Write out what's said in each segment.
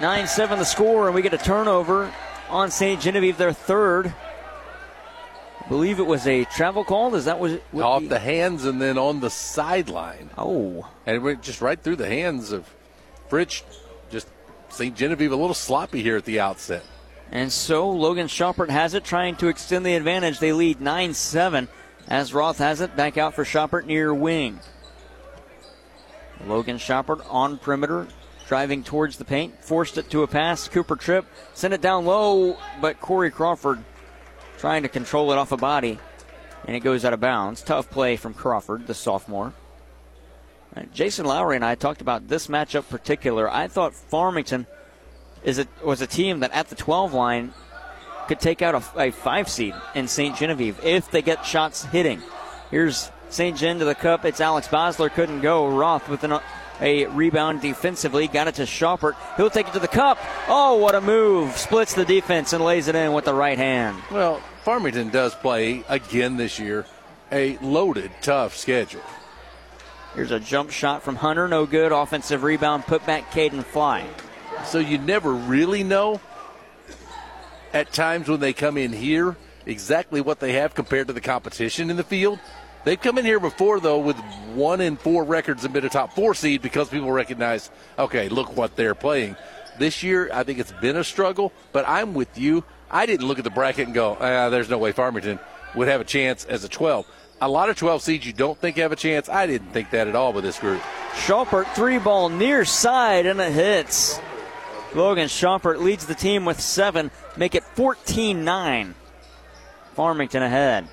9 7 the score, and we get a turnover on St. Genevieve, their third. I believe it was a travel call. Is that was off the, the hands and then on the sideline? Oh, and it went just right through the hands of Fritch. Just St. Genevieve a little sloppy here at the outset. And so Logan Shoppert has it, trying to extend the advantage. They lead 9 7 as Roth has it back out for Shoppert near wing. Logan Shoppert on perimeter, driving towards the paint, forced it to a pass. Cooper Tripp sent it down low, but Corey Crawford trying to control it off a body, and it goes out of bounds. Tough play from Crawford, the sophomore. Uh, Jason Lowry and I talked about this matchup particular. I thought Farmington is it was a team that at the 12 line could take out a, a five seed in St. Genevieve if they get shots hitting. Here's St. Gen to the cup. It's Alex Bosler couldn't go. Roth with an, a rebound defensively. Got it to Shoppert. He'll take it to the cup. Oh, what a move. Splits the defense and lays it in with the right hand. Well, Farmington does play again this year a loaded, tough schedule. Here's a jump shot from Hunter. No good. Offensive rebound. Put back Caden Fly. So you never really know at times when they come in here exactly what they have compared to the competition in the field. They've come in here before, though, with one in four records and been a top four seed because people recognize, okay, look what they're playing. This year, I think it's been a struggle, but I'm with you. I didn't look at the bracket and go, ah, there's no way Farmington would have a chance as a 12. A lot of 12 seeds you don't think have a chance. I didn't think that at all with this group. Schaupert, three ball near side, and it hits. Logan Schaupert leads the team with seven, make it 14 9. Farmington ahead.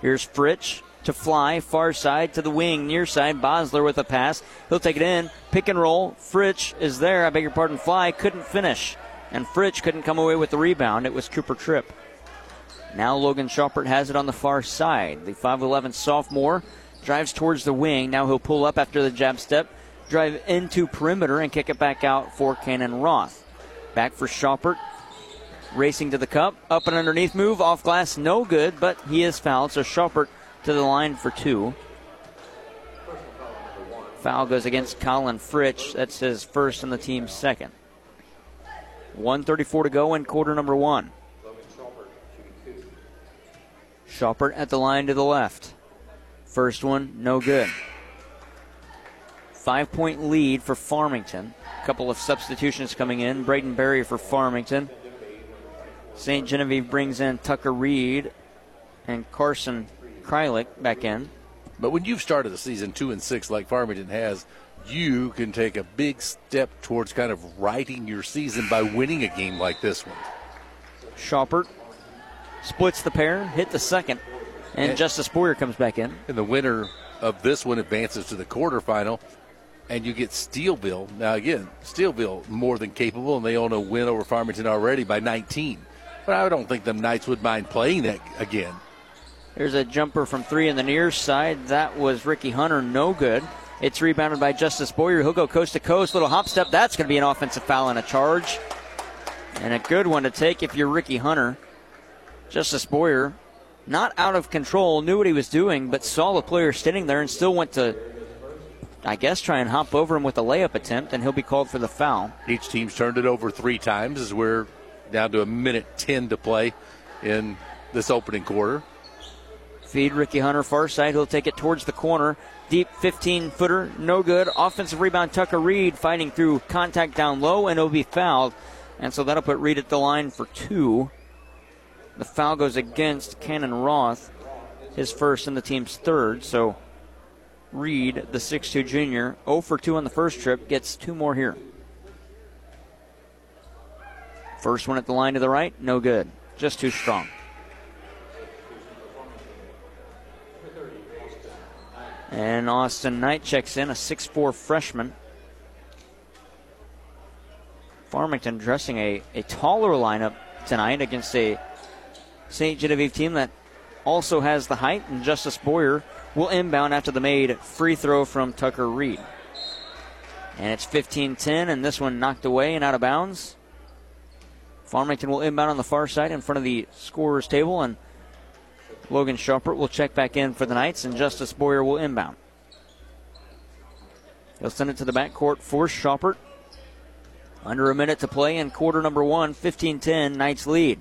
Here's Fritch to fly, far side to the wing, near side. Bosler with a pass. He'll take it in. Pick and roll. Fritch is there. I beg your pardon. Fly couldn't finish. And Fritch couldn't come away with the rebound. It was Cooper Tripp. Now Logan Schaupert has it on the far side. The 5'11 sophomore drives towards the wing. Now he'll pull up after the jab step, drive into perimeter, and kick it back out for Cannon Roth. Back for Schaupert. Racing to the cup. Up and underneath move. Off glass. No good, but he is fouled. So Schaupert to the line for two. Foul goes against Colin Fritch. That's his first and the team's second. 134 to go in quarter number one. Schaupert at the line to the left. First one, no good. Five point lead for Farmington. A couple of substitutions coming in. Braden Berry for Farmington. St. Genevieve brings in Tucker Reed and Carson Krylik back in. But when you've started the season two and six like Farmington has, you can take a big step towards kind of righting your season by winning a game like this one. Schaupert splits the pair, hit the second, and, and Justice Boyer comes back in. And the winner of this one advances to the quarterfinal, and you get Steelville. Now, again, Steelville more than capable, and they own a win over Farmington already by 19. But I don't think the Knights would mind playing that again. There's a jumper from three in the near side. That was Ricky Hunter, no good. It's rebounded by Justice Boyer. He'll go coast to coast. Little hop step. That's going to be an offensive foul and a charge. And a good one to take if you're Ricky Hunter. Justice Boyer, not out of control, knew what he was doing, but saw the player standing there and still went to, I guess, try and hop over him with a layup attempt, and he'll be called for the foul. Each team's turned it over three times as we're down to a minute 10 to play in this opening quarter. Feed Ricky Hunter far side. He'll take it towards the corner. Deep 15 footer, no good. Offensive rebound, Tucker Reed fighting through contact down low, and be fouled. And so that'll put Reed at the line for two. The foul goes against Cannon Roth, his first and the team's third. So Reed, the 6'2 junior, 0 for 2 on the first trip, gets two more here. First one at the line to the right, no good. Just too strong. And Austin Knight checks in, a 6'4 freshman. Farmington dressing a, a taller lineup tonight against a St. Genevieve team that also has the height, and Justice Boyer will inbound after the made free throw from Tucker Reed. And it's 15 10, and this one knocked away and out of bounds. Farmington will inbound on the far side in front of the scorer's table, and Logan Schaupert will check back in for the Knights, and Justice Boyer will inbound. He'll send it to the backcourt for Schaupert. Under a minute to play in quarter number one, 15 10, Knights lead.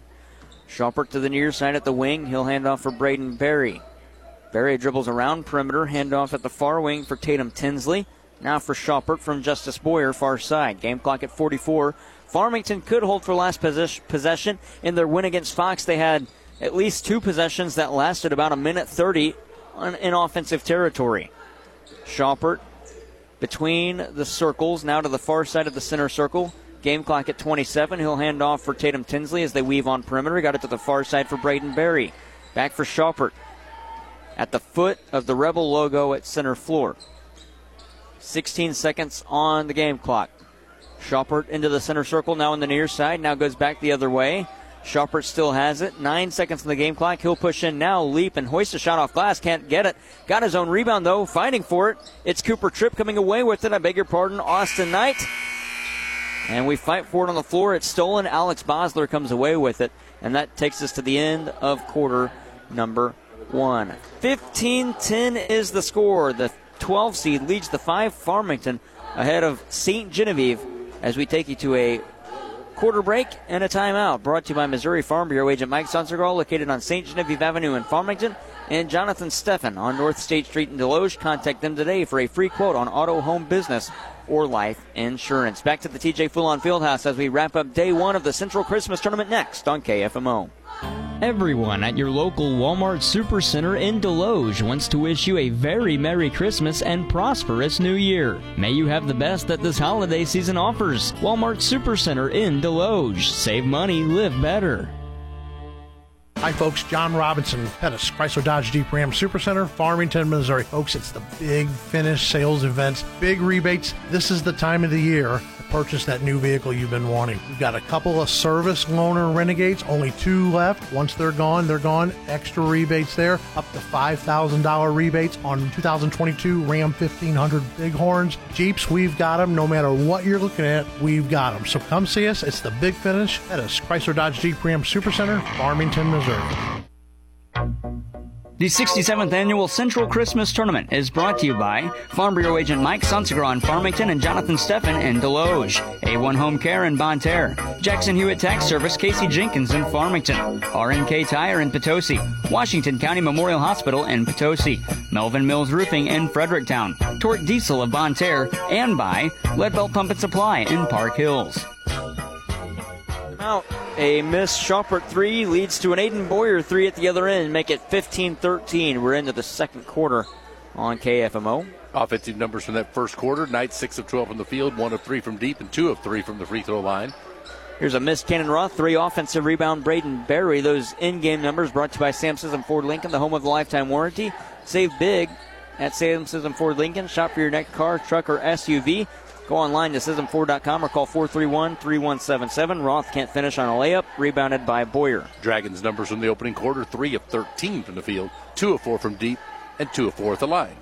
Schaupert to the near side at the wing. He'll hand off for Braden Berry. Berry dribbles around perimeter, handoff at the far wing for Tatum Tinsley. Now for Schaupert from Justice Boyer, far side. Game clock at 44. Farmington could hold for last possession in their win against Fox. They had at least two possessions that lasted about a minute 30 in offensive territory. Schaupert between the circles, now to the far side of the center circle. Game clock at 27. He'll hand off for Tatum Tinsley as they weave on perimeter. Got it to the far side for Braden Berry. Back for Schaupert at the foot of the Rebel logo at center floor. 16 seconds on the game clock. Schaupert into the center circle, now on the near side, now goes back the other way. Schaupert still has it. Nine seconds on the game clock. He'll push in now, leap, and hoist a shot off glass. Can't get it. Got his own rebound, though, fighting for it. It's Cooper Tripp coming away with it. I beg your pardon, Austin Knight. And we fight for it on the floor. It's stolen. Alex Bosler comes away with it. And that takes us to the end of quarter number one. 15 10 is the score. The 12 seed leads the 5 Farmington ahead of St. Genevieve as we take you to a quarter break and a timeout. Brought to you by Missouri Farm Bureau agent Mike Sonsergall, located on St. Genevieve Avenue in Farmington, and Jonathan Steffen on North State Street in Desloge. Contact them today for a free quote on auto, home, business, or life insurance. Back to the TJ Fulon Fieldhouse as we wrap up day one of the Central Christmas Tournament next on KFMO. Everyone at your local Walmart Supercenter in Desloge wants to wish you a very Merry Christmas and prosperous New Year. May you have the best that this holiday season offers. Walmart Supercenter in Desloge. Save money, live better. Hi, folks. John Robinson, Pettis, Chrysler Dodge Jeep Ram Supercenter, Farmington, Missouri. Folks, it's the big finish sales events, big rebates. This is the time of the year purchase that new vehicle you've been wanting. We've got a couple of service loaner renegades, only two left. Once they're gone, they're gone. Extra rebates there, up to $5,000 rebates on 2022 Ram 1500 Bighorns. Jeeps, we've got them. No matter what you're looking at, we've got them. So come see us. It's the big finish at us, Chrysler Dodge Jeep Ram Supercenter, Farmington, Missouri. The 67th Annual Central Christmas Tournament is brought to you by Farm Bureau agent Mike Sunsegra in Farmington and Jonathan Steffen in Desloge, A1 Home Care in Bonne Terre, Jackson Hewitt Tax Service Casey Jenkins in Farmington, RNK Tire in Potosi, Washington County Memorial Hospital in Potosi, Melvin Mills Roofing in Fredericktown, Torque Diesel of Bonne Terre, and by Leadbelt Pump and Supply in Park Hills. Out. A miss Schaupert three leads to an Aiden Boyer three at the other end, make it 15 13. We're into the second quarter on KFMO. Offensive numbers from that first quarter Knight 6 of 12 from the field, 1 of 3 from deep, and 2 of 3 from the free throw line. Here's a miss, Cannon Roth. Three offensive rebound, Braden Berry. Those in game numbers brought to you by Sam Scism Ford Lincoln, the home of the lifetime warranty. Save big at Sam Scism Ford Lincoln. Shop for your next car, truck, or SUV. Go online to ScismFord.com or call 431 3177. Roth can't finish on a layup. Rebounded by Boyer. Dragons numbers from the opening quarter 3 of 13 from the field, 2 of 4 from deep, and 2 of 4 at the line.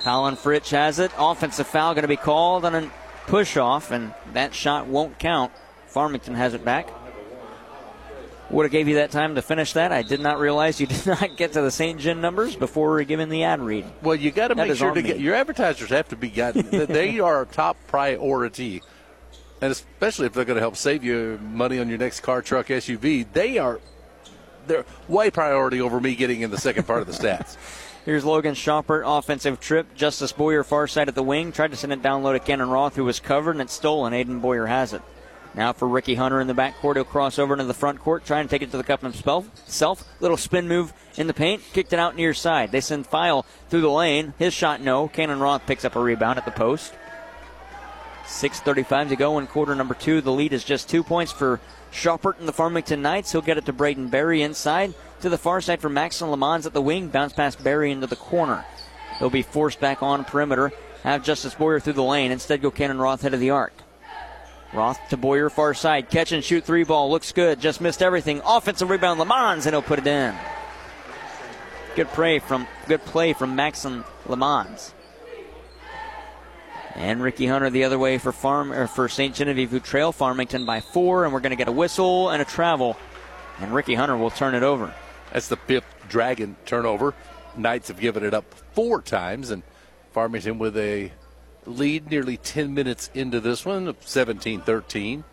Colin Fritsch has it. Offensive foul going to be called on a push off, and that shot won't count. Farmington has it back. Would have gave you that time to finish that. I did not realize you did not get to the St. Gen numbers before giving the ad read. Well, you got to make sure to get your advertisers have to be gotten. they are a top priority, and especially if they're going to help save you money on your next car, truck, SUV. They are they're way priority over me getting in the second part of the stats. Here's Logan Schaupert, offensive trip. Justice Boyer, far side of the wing, tried to send it down low to Cannon Roth, who was covered, and it's stolen. Aiden Boyer has it. Now for Ricky Hunter in the backcourt. He'll cross over into the front court, trying to take it to the cup himself. Little spin move in the paint, kicked it out near side. They send File through the lane. His shot, no. Cannon Roth picks up a rebound at the post. 6.35 to go in quarter number two. The lead is just two points for Schaupert and the Farmington Knights. He'll get it to Braden Berry inside. To the far side for Maxon Lamons at the wing. Bounce past Berry into the corner. He'll be forced back on perimeter. Have Justice Boyer through the lane. Instead, go Cannon Roth head of the arc. Roth to Boyer, far side. Catch and shoot three ball. Looks good. Just missed everything. Offensive rebound, Lamons, and he'll put it in. Good play from good play from Maxon Lamons. And Ricky Hunter the other way for Farm or for St. Genevieve who trail Farmington by four, and we're going to get a whistle and a travel, and Ricky Hunter will turn it over. That's the fifth Dragon turnover. Knights have given it up four times, and Farmington with a lead nearly 10 minutes into this one, 17 13.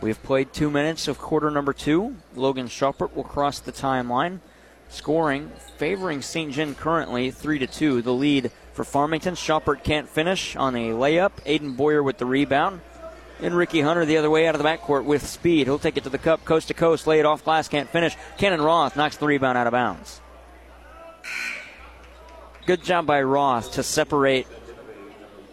We've played two minutes of quarter number two. Logan Schaupert will cross the timeline. Scoring favoring St. Gen currently 3 to 2. The lead for Farmington. Schaupert can't finish on a layup. Aiden Boyer with the rebound. And Ricky Hunter the other way out of the backcourt with speed. He'll take it to the cup, coast to coast, lay it off glass, can't finish. Cannon Roth knocks the rebound out of bounds. Good job by Roth to separate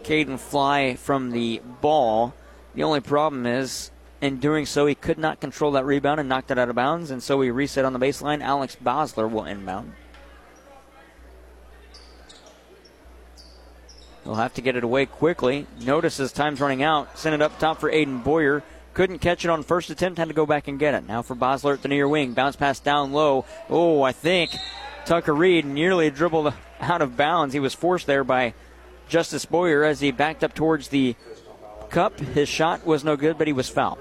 Caden Fly from the ball. The only problem is, in doing so, he could not control that rebound and knocked it out of bounds, and so we reset on the baseline. Alex Bosler will inbound. He'll have to get it away quickly. Notice as time's running out. Send it up top for Aiden Boyer. Couldn't catch it on first attempt, had to go back and get it. Now for Bosler at the near wing. Bounce pass down low. Oh, I think Tucker Reed nearly dribbled out of bounds. He was forced there by Justice Boyer as he backed up towards the cup. His shot was no good, but he was fouled.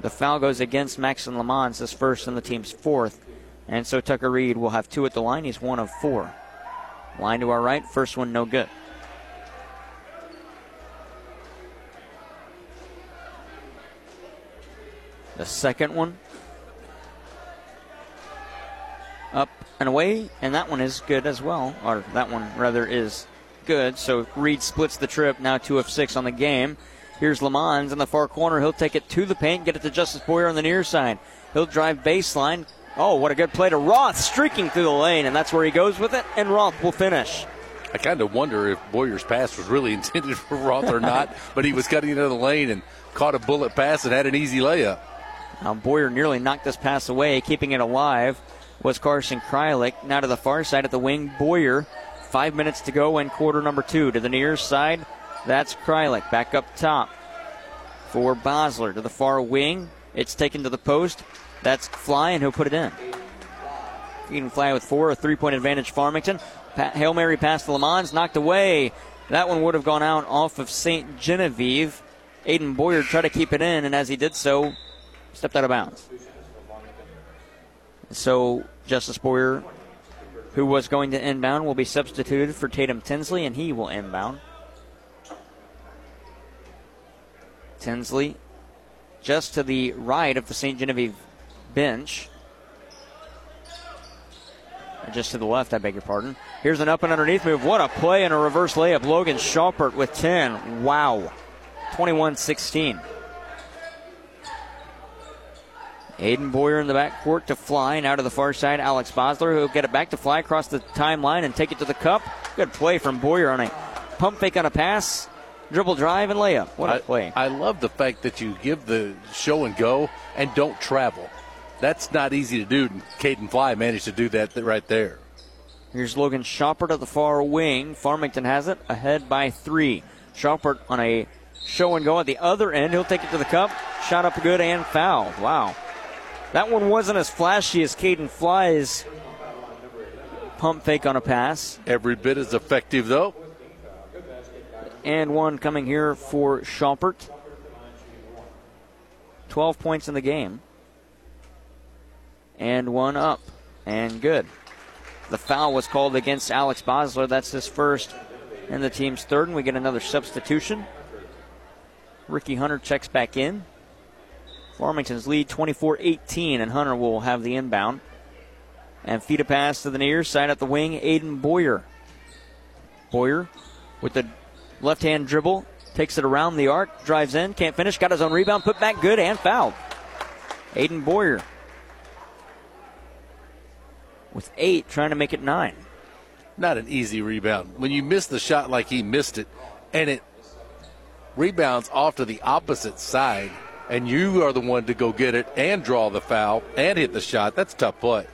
The foul goes against Maxon Lamont, his first and the team's fourth. And so Tucker Reed will have two at the line. He's one of four. Line to our right, first one no good. The second one up and away, and that one is good as well. Or that one, rather, is good. So Reed splits the trip, now 2 of 6 on the game. Here's Lamons in the far corner. He'll take it to the paint, get it to Justice Boyer on the near side. He'll drive baseline. Oh, what a good play to Roth, streaking through the lane, and that's where he goes with it, and Roth will finish. I kind of wonder if Boyer's pass was really intended for Roth or not, but he was cutting into the lane and caught a bullet pass and had an easy layup. Now Boyer nearly knocked this pass away, keeping it alive was Carson Krylik. Now to the far side at the wing, Boyer. Five minutes to go in quarter number two. To the near side, that's Krylik. Back up top for Bosler. To the far wing, it's taken to the post. That's Fly, and he'll put it in. Caden Fly with four, a three point advantage, Farmington. Hail Mary pass to Lamons, knocked away. That one would have gone out off of St. Genevieve. Aiden Boyer tried to keep it in, and as he did so, stepped out of bounds. So Justice Boyer, who was going to inbound, will be substituted for Tatum Tinsley, and he will inbound. Tinsley just to the right of the St. Genevieve bench. Just to the left, I beg your pardon. Here's an up and underneath move. What a play and a reverse layup. Logan Schaupert with 10. Wow. 21 16. Aiden Boyer in the backcourt to Fly. and out of the far side, Alex Bosler, who'll get it back to Fly across the timeline and take it to the cup. Good play from Boyer on a pump fake on a pass, dribble drive, and layup. What a I, play. I love the fact that you give the show and go and don't travel. That's not easy to do. Caden Fly managed to do that right there. Here's Logan Schaupert at the far wing. Farmington has it ahead by three. Schaupert on a show and go at the other end. He'll take it to the cup. Shot up good and foul. Wow. That one wasn't as flashy as Caden Fly's pump fake on a pass. Every bit as effective, though. And one coming here for Schaupert. 12 points in the game. And one up. And good. The foul was called against Alex Bosler. That's his first and the team's third. And we get another substitution. Ricky Hunter checks back in. Farmington's lead 24 18, and Hunter will have the inbound. And feed a pass to the near side at the wing, Aiden Boyer. Boyer with the left hand dribble, takes it around the arc, drives in, can't finish, got his own rebound, put back good, and fouled. Aiden Boyer with eight, trying to make it nine. Not an easy rebound. When you miss the shot like he missed it, and it rebounds off to the opposite side, and you are the one to go get it and draw the foul and hit the shot. That's tough play.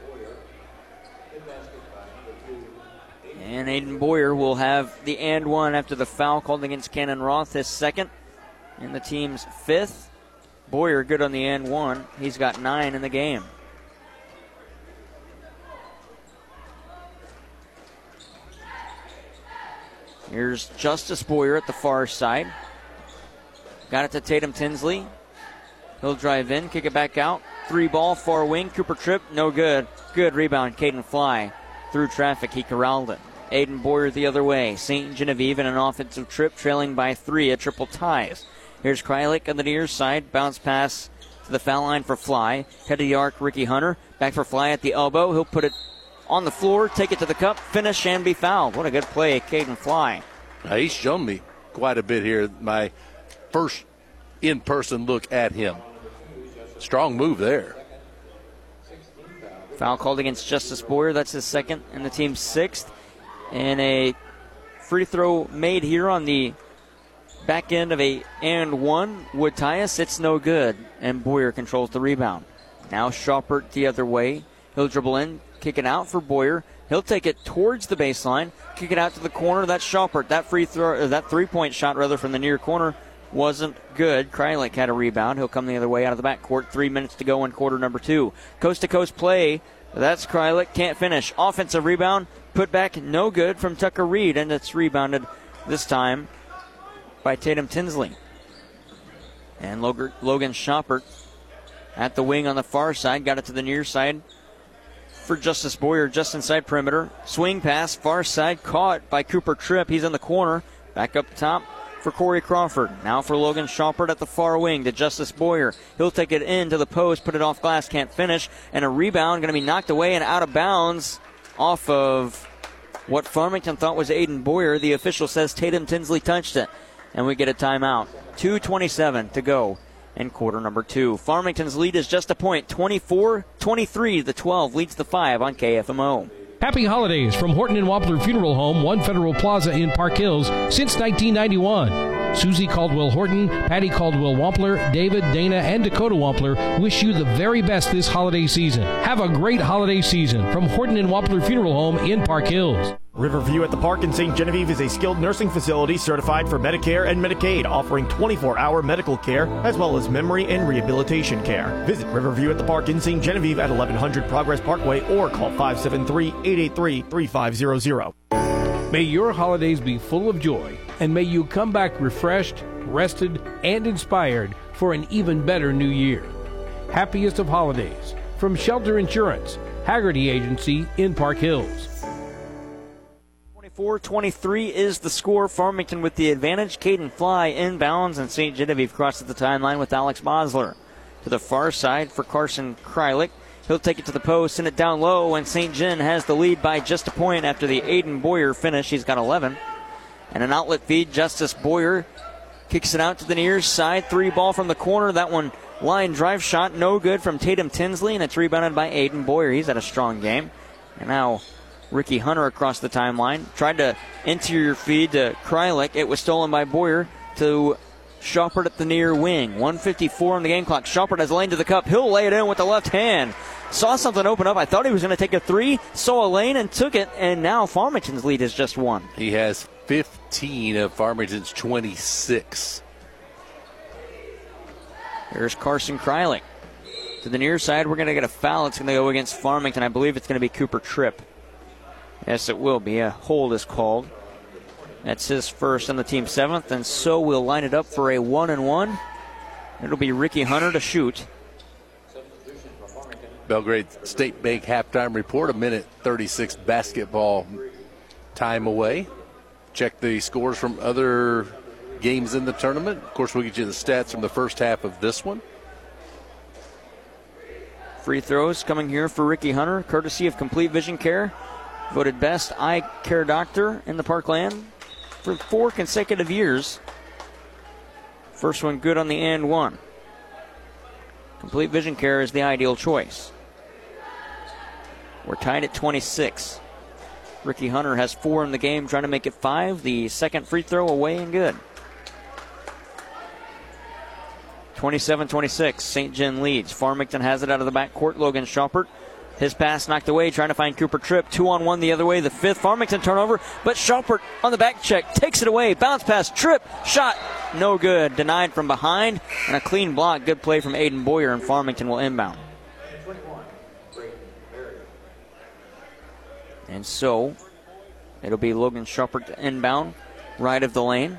And Aiden Boyer will have the and one after the foul called against Cannon Roth, his second, and the team's fifth. Boyer good on the and one. He's got nine in the game. Here's Justice Boyer at the far side. Got it to Tatum Tinsley. He'll drive in, kick it back out. Three ball, far wing. Cooper Tripp, no good. Good rebound, Caden Fly. Through traffic, he corralled it. Aiden Boyer the other way. St. Genevieve in an offensive trip, trailing by three at triple ties. Here's Krylik on the near side. Bounce pass to the foul line for Fly. Head to the arc, Ricky Hunter. Back for Fly at the elbow. He'll put it on the floor, take it to the cup, finish, and be fouled. What a good play, Caden Fly. Now, he's shown me quite a bit here. My first in person look at him. Strong move there. Foul called against Justice Boyer. That's his second and the team's sixth. And a free throw made here on the back end of a and one us. It's no good. And Boyer controls the rebound. Now Schaupert the other way. He'll dribble in, kick it out for Boyer. He'll take it towards the baseline, kick it out to the corner. That's Schaupert. That free throw, uh, that three point shot rather from the near corner wasn't good. Krylik had a rebound. He'll come the other way out of the backcourt. Three minutes to go in quarter number two. Coast to coast play. That's Krylik. Can't finish. Offensive rebound. Put back no good from Tucker Reed, and it's rebounded this time by Tatum Tinsley. And Logan Schaupert at the wing on the far side. Got it to the near side for Justice Boyer just inside perimeter. Swing pass, far side, caught by Cooper Tripp. He's in the corner. Back up top for Corey Crawford. Now for Logan Schaupert at the far wing to Justice Boyer. He'll take it into the post, put it off glass, can't finish. And a rebound going to be knocked away and out of bounds off of what Farmington thought was Aiden Boyer. The official says Tatum Tinsley touched it. And we get a timeout. 2.27 to go in quarter number two. Farmington's lead is just a point 24 23. The 12 leads the 5 on KFMO. Happy holidays from Horton and Wampler Funeral Home, One Federal Plaza in Park Hills since 1991. Susie Caldwell Horton, Patty Caldwell Wampler, David, Dana, and Dakota Wampler wish you the very best this holiday season. Have a great holiday season from Horton and Wampler Funeral Home in Park Hills. Riverview at the Park in St. Genevieve is a skilled nursing facility certified for Medicare and Medicaid, offering 24 hour medical care as well as memory and rehabilitation care. Visit Riverview at the Park in St. Genevieve at 1100 Progress Parkway or call 573 883 3500. May your holidays be full of joy, and may you come back refreshed, rested, and inspired for an even better new year. Happiest of holidays from Shelter Insurance, Haggerty Agency in Park Hills. 24 23 is the score. Farmington with the advantage. Caden Fly inbounds, and St. Genevieve crosses the timeline with Alex Bosler. To the far side for Carson Krylik. He'll take it to the post, send it down low, and St. Gen has the lead by just a point after the Aiden Boyer finish. He's got 11. And an outlet feed. Justice Boyer kicks it out to the near side. Three ball from the corner. That one line drive shot, no good from Tatum Tinsley, and it's rebounded by Aiden Boyer. He's had a strong game. And now Ricky Hunter across the timeline. Tried to interior feed to Krylik. It was stolen by Boyer to Schaupert at the near wing. 154 on the game clock. Schaupert has a lane to the cup. He'll lay it in with the left hand. Saw something open up. I thought he was going to take a three. Saw a lane and took it. And now Farmington's lead is just one. He has 15 of Farmington's 26. Here's Carson Krylik. To the near side, we're going to get a foul. It's going to go against Farmington. I believe it's going to be Cooper Tripp. Yes, it will be. A hold is called. That's his first on the team seventh, and so we'll line it up for a one and one. It'll be Ricky Hunter to shoot. Belgrade State Bank halftime report, a minute 36 basketball time away. Check the scores from other games in the tournament. Of course, we'll get you the stats from the first half of this one. Free throws coming here for Ricky Hunter, courtesy of Complete Vision Care. Voted best eye care doctor in the Parkland for four consecutive years. First one good on the and one. Complete Vision Care is the ideal choice. We're tied at 26. Ricky Hunter has four in the game, trying to make it five. The second free throw away and good. 27 26. St. Gen leads. Farmington has it out of the backcourt. Logan Schaupert his pass knocked away, trying to find Cooper Tripp. Two on one the other way. The fifth Farmington turnover, but Schaupert on the back check takes it away. Bounce pass, Tripp, shot, no good. Denied from behind, and a clean block. Good play from Aiden Boyer, and Farmington will inbound. And so it'll be Logan Schaupert inbound, right of the lane.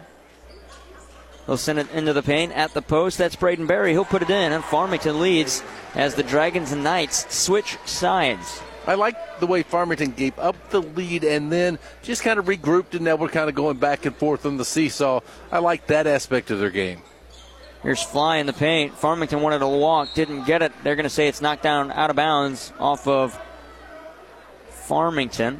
He'll send it into the paint at the post. That's Braden Berry. He'll put it in, and Farmington leads as the Dragons and Knights switch sides. I like the way Farmington gave up the lead and then just kind of regrouped, and now we're kind of going back and forth on the seesaw. I like that aspect of their game. Here's Fly in the paint. Farmington wanted to walk, didn't get it. They're going to say it's knocked down out of bounds off of Farmington.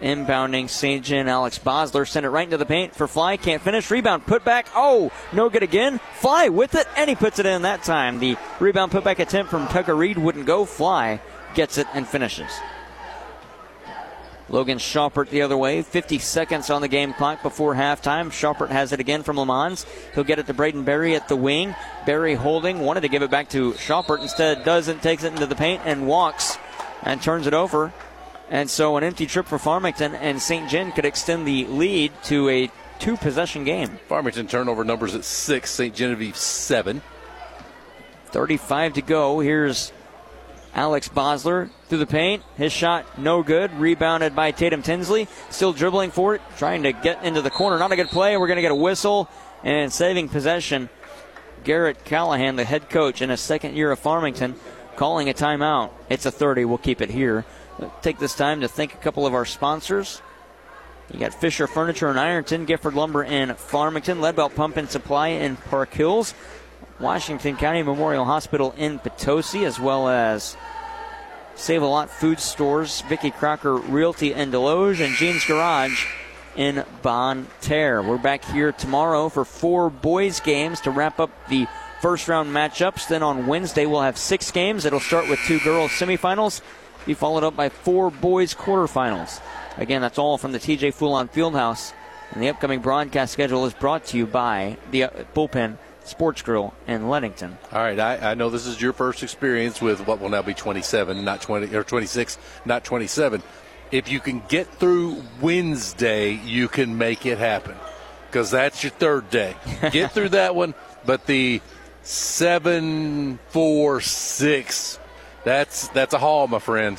Inbounding St. Gen Alex Bosler sent it right into the paint for Fly. Can't finish. Rebound put back. Oh, no good again. Fly with it, and he puts it in that time. The rebound putback attempt from Tucker Reed wouldn't go. Fly gets it and finishes. Logan Schaupert the other way. 50 seconds on the game clock before halftime. Schaupert has it again from Lamons. He'll get it to Braden Berry at the wing. Berry holding, wanted to give it back to Schaupert. Instead, doesn't, takes it into the paint and walks and turns it over. And so an empty trip for Farmington, and St. Gen could extend the lead to a two possession game. Farmington turnover numbers at six, St. Genevieve seven. 35 to go. Here's Alex Bosler through the paint. His shot no good. Rebounded by Tatum Tinsley. Still dribbling for it, trying to get into the corner. Not a good play. We're going to get a whistle and saving possession. Garrett Callahan, the head coach in his second year of Farmington, calling a timeout. It's a 30. We'll keep it here. Take this time to thank a couple of our sponsors. You got Fisher Furniture in Ironton, Gifford Lumber in Farmington, Leadbelt Pump and Supply in Park Hills, Washington County Memorial Hospital in Potosi, as well as Save a Lot Food Stores, Vicky Crocker Realty in Desloge, and Jean's Garage in Bonne Terre. We're back here tomorrow for four boys games to wrap up the first round matchups. Then on Wednesday we'll have six games. It'll start with two girls semifinals, be followed up by four boys quarterfinals. Again, that's all from the TJ Fulon Fieldhouse. And the upcoming broadcast schedule is brought to you by the uh, Bullpen Sports Grill in Leadington. All right, I, I, know this is your first experience with what will now be 27, not 20 or 26, not 27. If you can get through Wednesday, you can make it happen because that's your third day. get through that one, but the seven, four, six, that's that's a haul, my friend.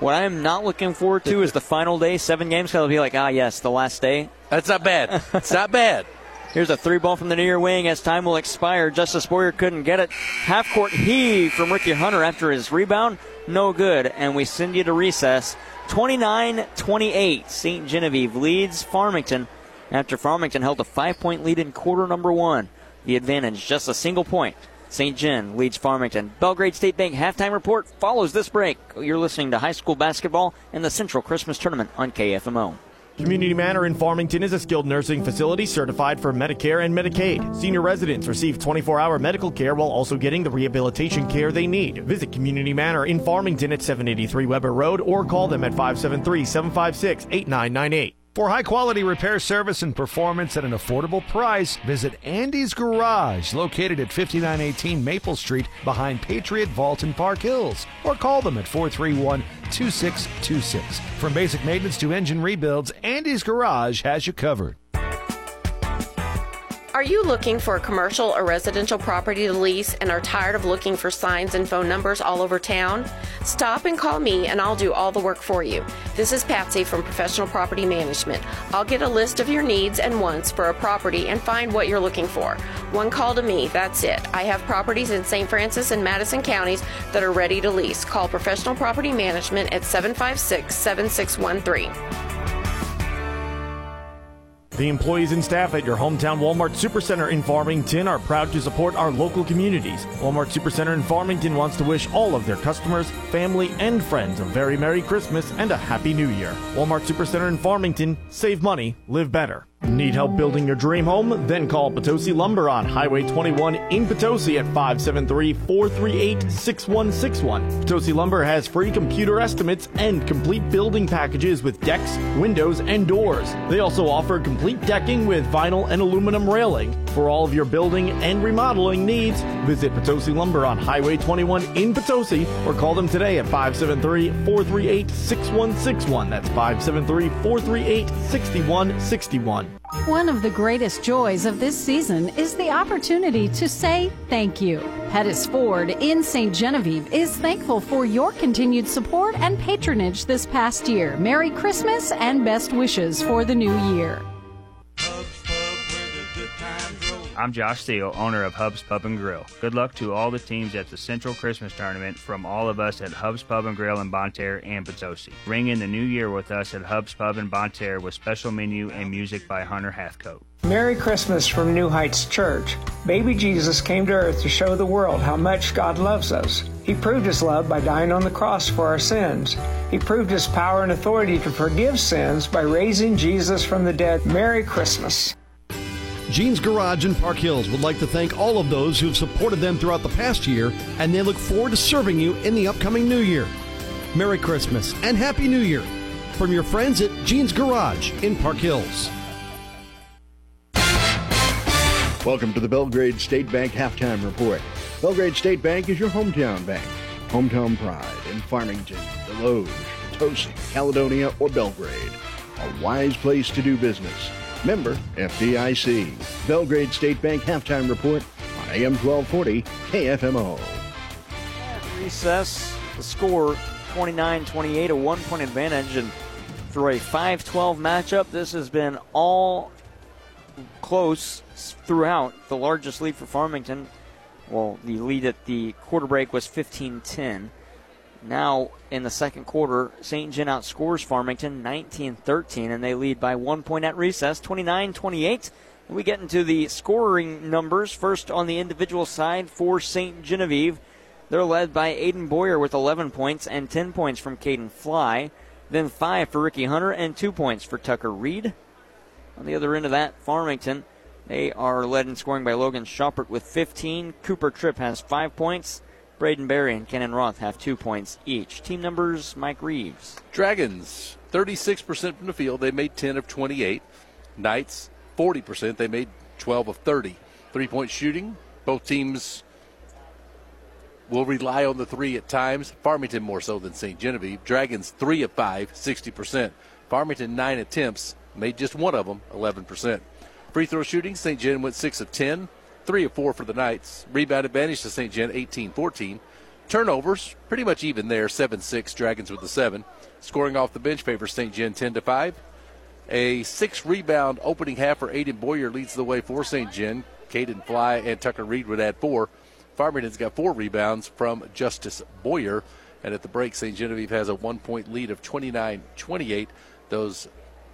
What I am not looking forward to is the final day, seven games. Because I'll be like, ah, yes, the last day. That's not bad. it's not bad. Here's a three ball from the near wing as time will expire. Justice Boyer couldn't get it. Half court heave from Ricky Hunter after his rebound. No good. And we send you to recess. 29 28. St. Genevieve leads Farmington after Farmington held a five point lead in quarter number one. The advantage just a single point. St. John leads Farmington. Belgrade State Bank halftime report follows this break. You're listening to high school basketball and the Central Christmas Tournament on KFMO. Community Manor in Farmington is a skilled nursing facility certified for Medicare and Medicaid. Senior residents receive 24 hour medical care while also getting the rehabilitation care they need. Visit Community Manor in Farmington at 783 Weber Road or call them at 573 756 8998. For high quality repair service and performance at an affordable price, visit Andy's Garage, located at 5918 Maple Street behind Patriot Vault in Park Hills, or call them at 431 2626. From basic maintenance to engine rebuilds, Andy's Garage has you covered. Are you looking for a commercial or residential property to lease and are tired of looking for signs and phone numbers all over town? Stop and call me and I'll do all the work for you. This is Patsy from Professional Property Management. I'll get a list of your needs and wants for a property and find what you're looking for. One call to me, that's it. I have properties in St. Francis and Madison counties that are ready to lease. Call Professional Property Management at 756 7613. The employees and staff at your hometown Walmart Supercenter in Farmington are proud to support our local communities. Walmart Supercenter in Farmington wants to wish all of their customers, family, and friends a very Merry Christmas and a Happy New Year. Walmart Supercenter in Farmington, save money, live better. Need help building your dream home? Then call Potosi Lumber on Highway 21 in Potosi at 573 438 6161. Potosi Lumber has free computer estimates and complete building packages with decks, windows, and doors. They also offer complete decking with vinyl and aluminum railing. For all of your building and remodeling needs, visit Potosi Lumber on Highway 21 in Potosi or call them today at 573 438 6161. That's 573 438 6161. One of the greatest joys of this season is the opportunity to say thank you. Pettis Ford in St. Genevieve is thankful for your continued support and patronage this past year. Merry Christmas and best wishes for the new year. I'm Josh Steele, owner of Hub's Pub and Grill. Good luck to all the teams at the Central Christmas Tournament from all of us at Hub's Pub and Grill in Bonne Terre and Potosi. Ring in the new year with us at Hub's Pub in Bonne Terre with special menu and music by Hunter Hathcote. Merry Christmas from New Heights Church. Baby Jesus came to earth to show the world how much God loves us. He proved his love by dying on the cross for our sins. He proved his power and authority to forgive sins by raising Jesus from the dead. Merry Christmas. Gene's Garage in Park Hills would like to thank all of those who have supported them throughout the past year, and they look forward to serving you in the upcoming new year. Merry Christmas and Happy New Year from your friends at Gene's Garage in Park Hills. Welcome to the Belgrade State Bank Halftime Report. Belgrade State Bank is your hometown bank. Hometown pride in Farmington, Desloge, Potosi, Caledonia, or Belgrade. A wise place to do business. Member FDIC. Belgrade State Bank halftime report on AM 1240 KFMO. At recess, the score 29 28, a one point advantage. And for a 5 12 matchup, this has been all close throughout. The largest lead for Farmington, well, the lead at the quarter break was 15 10. Now, in the second quarter, St. Gen outscores Farmington 19 13, and they lead by one point at recess, 29 28. We get into the scoring numbers. First on the individual side for St. Genevieve. They're led by Aiden Boyer with 11 points and 10 points from Caden Fly. Then 5 for Ricky Hunter and 2 points for Tucker Reed. On the other end of that, Farmington, they are led in scoring by Logan Shoppert with 15. Cooper Tripp has 5 points. Braden Berry and Kenan Roth have two points each. Team numbers, Mike Reeves. Dragons, 36% from the field. They made 10 of 28. Knights, 40%. They made 12 of 30. Three point shooting. Both teams will rely on the three at times. Farmington more so than St. Genevieve. Dragons, 3 of 5, 60%. Farmington, 9 attempts, made just one of them, 11%. Free throw shooting, St. Gen went 6 of 10 three of four for the Knights. Rebound advantage to St. Gen, 18-14. Turnovers, pretty much even there, 7-6, Dragons with the seven. Scoring off the bench favors St. Gen 10 to 5. A six rebound opening half for Aiden Boyer leads the way for St. Gen. Caden Fly and Tucker Reed would add four. Farmington's got four rebounds from Justice Boyer. And at the break, St. Genevieve has a one point lead of 29 28. Those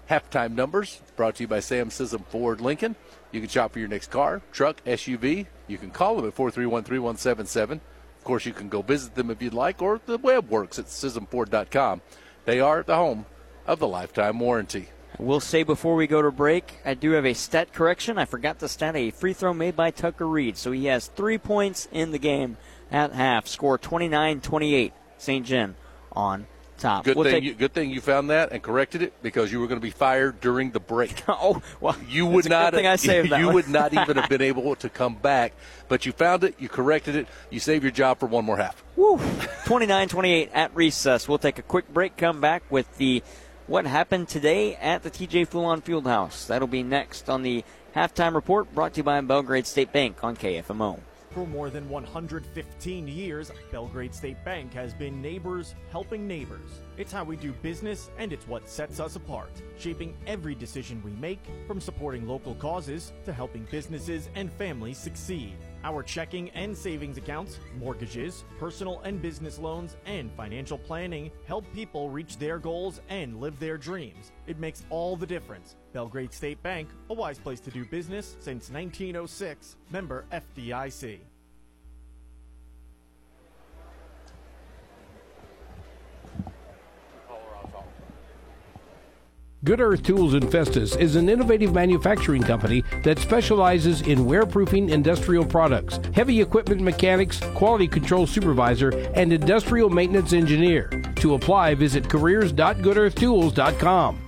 halftime numbers brought to you by Sam Scism Ford Lincoln. You can shop for your next car, truck, SUV. You can call them at 431 3177. Of course, you can go visit them if you'd like, or the web works at ScismFord.com. They are the home of the lifetime warranty. We'll say before we go to break, I do have a stat correction. I forgot to stat a free throw made by Tucker Reed. So he has three points in the game at half. Score 29 28. St. Gen on top. Good we'll thing, take... you, good thing you found that and corrected it because you were going to be fired during the break. oh, well, you would not. I saved you one. would not even have been able to come back, but you found it, you corrected it, you saved your job for one more half. Woo! 29-28 at recess. We'll take a quick break. Come back with the what happened today at the TJ Fulon Fieldhouse. That'll be next on the halftime report brought to you by Belgrade State Bank on KFMO. For more than 115 years, Belgrade State Bank has been neighbors helping neighbors. It's how we do business and it's what sets us apart, shaping every decision we make, from supporting local causes to helping businesses and families succeed. Our checking and savings accounts, mortgages, personal and business loans, and financial planning help people reach their goals and live their dreams. It makes all the difference. Belgrade State Bank, a wise place to do business since 1906. Member FDIC. Good Earth Tools in Festus is an innovative manufacturing company that specializes in wearproofing industrial products, heavy equipment mechanics, quality control supervisor, and industrial maintenance engineer. To apply, visit careers.goodearthtools.com.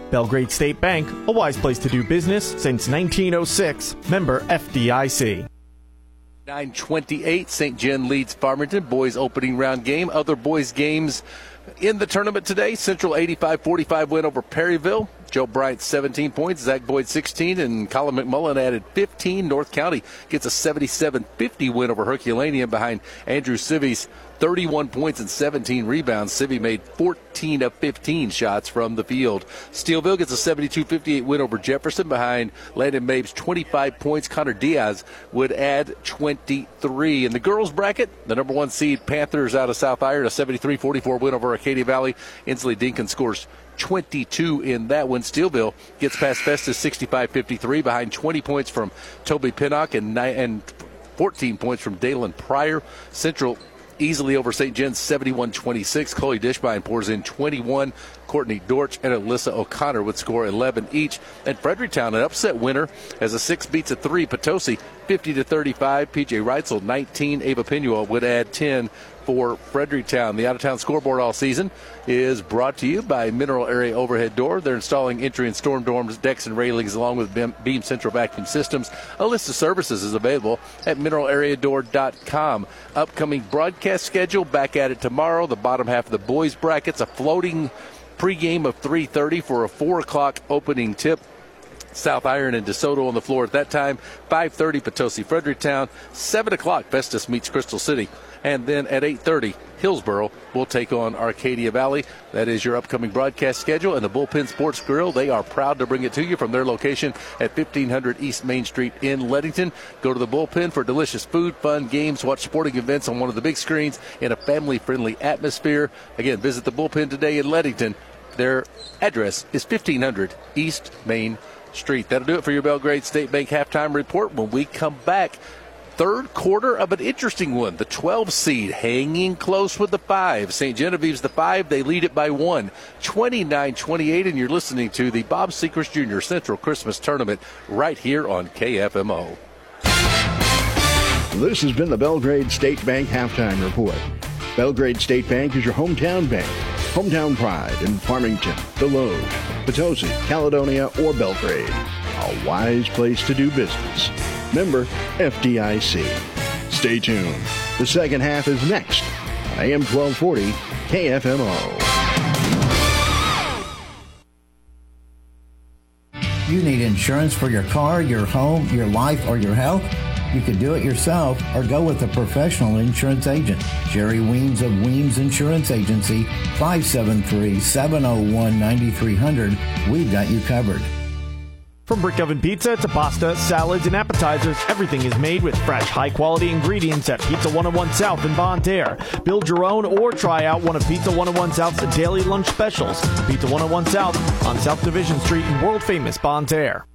Belgrade State Bank, a wise place to do business since 1906. Member FDIC. 928, St. Gen leads Farmington. Boys opening round game. Other boys games in the tournament today. Central 85 45 win over Perryville. Joe Bryant 17 points, Zach Boyd 16, and Colin McMullen added 15. North County gets a 77 50 win over Herculaneum behind Andrew Civi's 31 points and 17 rebounds. Civi made 14 of 15 shots from the field. Steelville gets a 72 58 win over Jefferson behind Landon Mabes 25 points. Connor Diaz would add 23. In the girls bracket, the number one seed Panthers out of South Iron, a 73 44 win over Arcadia Valley. Inslee Dinkin scores 22 in that one. Steelville gets past Festus 65 53 behind 20 points from Toby Pinnock and, and 14 points from Dalen Pryor. Central easily over St. John's 71 26. Chloe Dishbine pours in 21. Courtney Dortch and Alyssa O'Connor would score 11 each. And Fredericktown, an upset winner, as a six beats a three. Potosi 50 to 35. PJ Reitzel 19. Ava Pinua would add 10 for Fredericktown. The out of town scoreboard all season is brought to you by Mineral Area Overhead Door. They're installing entry and storm dorms, decks, and railings along with Beam Central Vacuum Systems. A list of services is available at mineralareadoor.com. Upcoming broadcast schedule back at it tomorrow. The bottom half of the boys brackets, a floating pregame of 3:30 for a 4 o'clock opening tip. South Iron and DeSoto on the floor at that time. 5:30 Potosi Fredericktown. 7 o'clock Festus meets Crystal City and then at 8:30 Hillsboro will take on Arcadia Valley. That is your upcoming broadcast schedule. And the Bullpen Sports Grill, they are proud to bring it to you from their location at 1500 East Main Street in Leadington. Go to the Bullpen for delicious food, fun, games, watch sporting events on one of the big screens in a family friendly atmosphere. Again, visit the Bullpen today in Leadington. Their address is 1500 East Main Street. That'll do it for your Belgrade State Bank halftime report. When we come back, third quarter of an interesting one. The 12 seed hanging close with the 5. St. Genevieve's the 5. They lead it by one, 29 28. And you're listening to the Bob Sechrist Jr. Central Christmas Tournament right here on KFMO. This has been the Belgrade State Bank Halftime Report. Belgrade State Bank is your hometown bank. Hometown pride in Farmington, Desloge, Potosi, Caledonia, or Belgrade. A wise place to do business. Member FDIC. Stay tuned. The second half is next on AM 1240 KFMO. You need insurance for your car, your home, your life, or your health? You can do it yourself or go with a professional insurance agent. Jerry Weems of Weems Insurance Agency, 573 701 9300. We've got you covered. From Brick Oven Pizza to pasta, salads, and appetizers, everything is made with fresh, high quality ingredients at Pizza 101 South in Bonne Terre. Build your own or try out one of Pizza 101 South's daily lunch specials. Pizza 101 South on South Division Street in world famous Bonne Terre.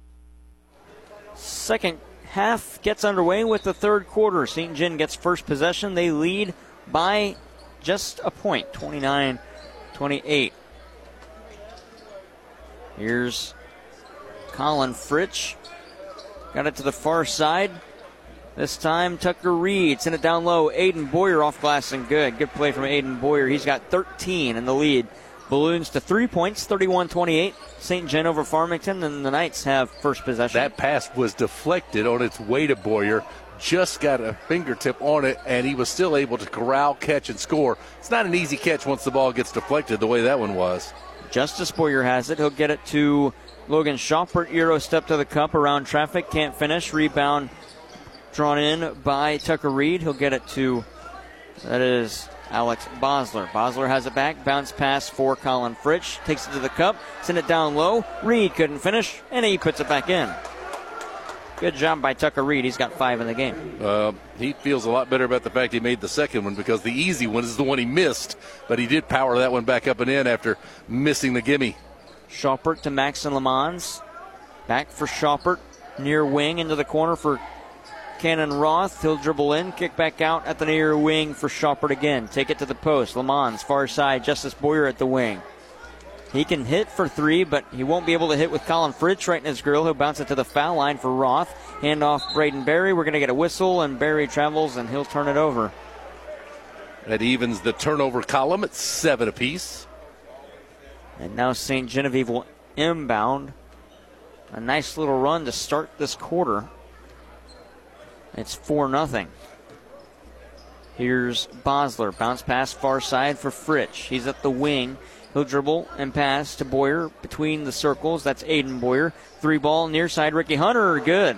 Second half gets underway with the third quarter. St. Gen gets first possession. They lead by just a point, 29 28. Here's Colin Fritsch. Got it to the far side. This time, Tucker Reed sent it down low. Aiden Boyer off glass and good. Good play from Aiden Boyer. He's got 13 in the lead. Balloons to three points, 31 28. St. Gen over Farmington, and the Knights have first possession. That pass was deflected on its way to Boyer. Just got a fingertip on it, and he was still able to corral, catch, and score. It's not an easy catch once the ball gets deflected the way that one was. Justice Boyer has it. He'll get it to Logan Schaupert, Euro step to the cup around traffic, can't finish. Rebound drawn in by Tucker Reed. He'll get it to, that is Alex Bosler. Bosler has it back, bounce pass for Colin Fritsch, takes it to the cup, send it down low. Reed couldn't finish, and he puts it back in. Good job by Tucker Reed. He's got five in the game. Uh, he feels a lot better about the fact he made the second one because the easy one is the one he missed, but he did power that one back up and in after missing the gimme. Schaupert to Maxon Lamons. Back for Schaupert. Near wing into the corner for Cannon Roth. He'll dribble in, kick back out at the near wing for Schaupert again. Take it to the post. Lamons, far side. Justice Boyer at the wing. He can hit for three, but he won't be able to hit with Colin Fritsch right in his grill. He'll bounce it to the foul line for Roth. Hand off Braden Berry. We're going to get a whistle, and Berry travels, and he'll turn it over. That evens the turnover column at seven apiece. And now St. Genevieve will inbound. A nice little run to start this quarter. It's 4 0. Here's Bosler. Bounce pass far side for Fritsch. He's at the wing. He'll dribble and pass to Boyer between the circles. That's Aiden Boyer. Three ball near side. Ricky Hunter. Good.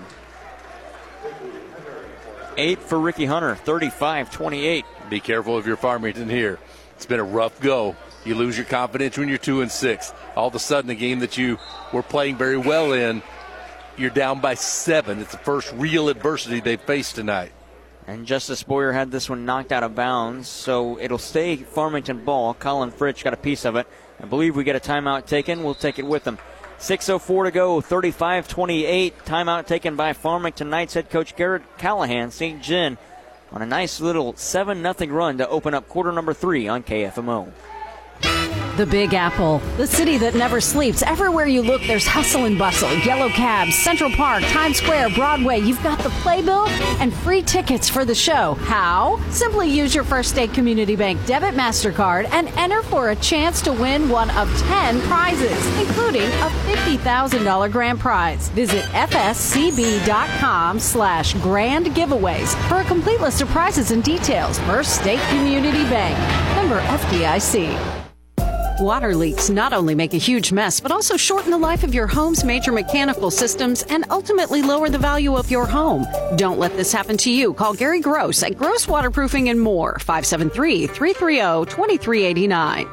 Eight for Ricky Hunter. 35 28. Be careful of your Farmington here. It's been a rough go. You lose your confidence when you're two and six. All of a sudden, a game that you were playing very well in, you're down by seven. It's the first real adversity they've faced tonight. And Justice Boyer had this one knocked out of bounds, so it'll stay Farmington ball. Colin Fritsch got a piece of it. I believe we get a timeout taken. We'll take it with them. 6.04 to go, 35 28. Timeout taken by Farmington Knights head coach Garrett Callahan. St. Gen on a nice little 7 0 run to open up quarter number three on KFMO. The Big Apple, the city that never sleeps. Everywhere you look, there's hustle and bustle. Yellow cabs, Central Park, Times Square, Broadway. You've got the playbill and free tickets for the show. How? Simply use your First State Community Bank debit MasterCard and enter for a chance to win one of 10 prizes, including a $50,000 grand prize. Visit fscb.com slash grand giveaways for a complete list of prizes and details. First State Community Bank. Member FDIC. Water leaks not only make a huge mess, but also shorten the life of your home's major mechanical systems and ultimately lower the value of your home. Don't let this happen to you. Call Gary Gross at Gross Waterproofing and More, 573 330 2389.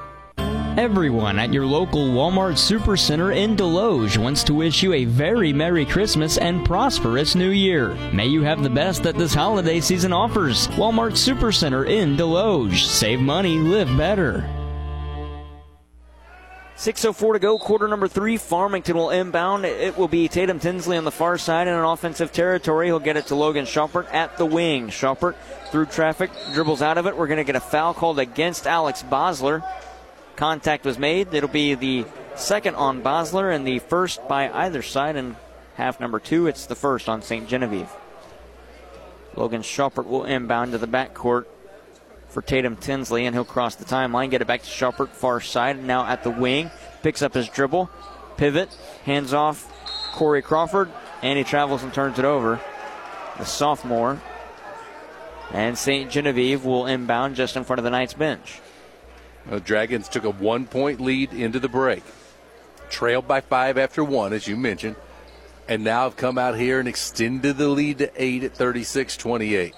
Everyone at your local Walmart Supercenter in Desloge wants to wish you a very Merry Christmas and prosperous New Year. May you have the best that this holiday season offers. Walmart Supercenter in Desloge. Save money, live better. 6.04 to go, quarter number three. Farmington will inbound. It will be Tatum Tinsley on the far side in an offensive territory. He'll get it to Logan Schaupert at the wing. Schaupert through traffic, dribbles out of it. We're going to get a foul called against Alex Bosler. Contact was made. It'll be the second on Bosler and the first by either side. And half number two, it's the first on St. Genevieve. Logan Schaupert will inbound to the backcourt for Tatum Tinsley, and he'll cross the timeline, get it back to Schaupert, far side, now at the wing, picks up his dribble, pivot, hands off Corey Crawford, and he travels and turns it over. The sophomore. And St. Genevieve will inbound just in front of the Knights bench. The Dragons took a one point lead into the break. Trailed by five after one, as you mentioned. And now have come out here and extended the lead to eight at 36 28.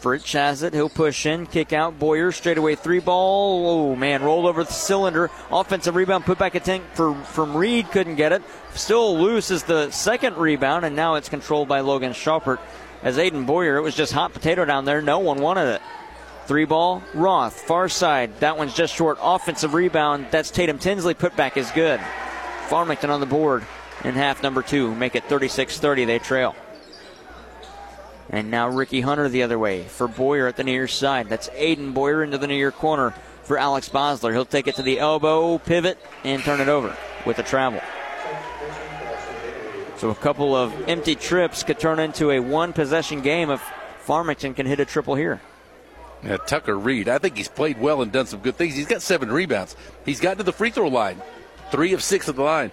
Fritsch has it. He'll push in, kick out. Boyer straightaway three ball. Oh man, rolled over the cylinder. Offensive rebound, put back a tank for from Reed. Couldn't get it. Still loose is the second rebound, and now it's controlled by Logan Schaupert. As Aiden Boyer, it was just hot potato down there. No one wanted it. Three ball, Roth, far side. That one's just short. Offensive rebound. That's Tatum Tinsley. Put back is good. Farmington on the board in half number two. Make it 36 30. They trail. And now Ricky Hunter the other way for Boyer at the near side. That's Aiden Boyer into the near corner for Alex Bosler. He'll take it to the elbow, pivot, and turn it over with a travel. So a couple of empty trips could turn into a one possession game if Farmington can hit a triple here. Yeah, Tucker Reed, I think he's played well and done some good things. He's got seven rebounds. He's gotten to the free throw line, three of six at the line.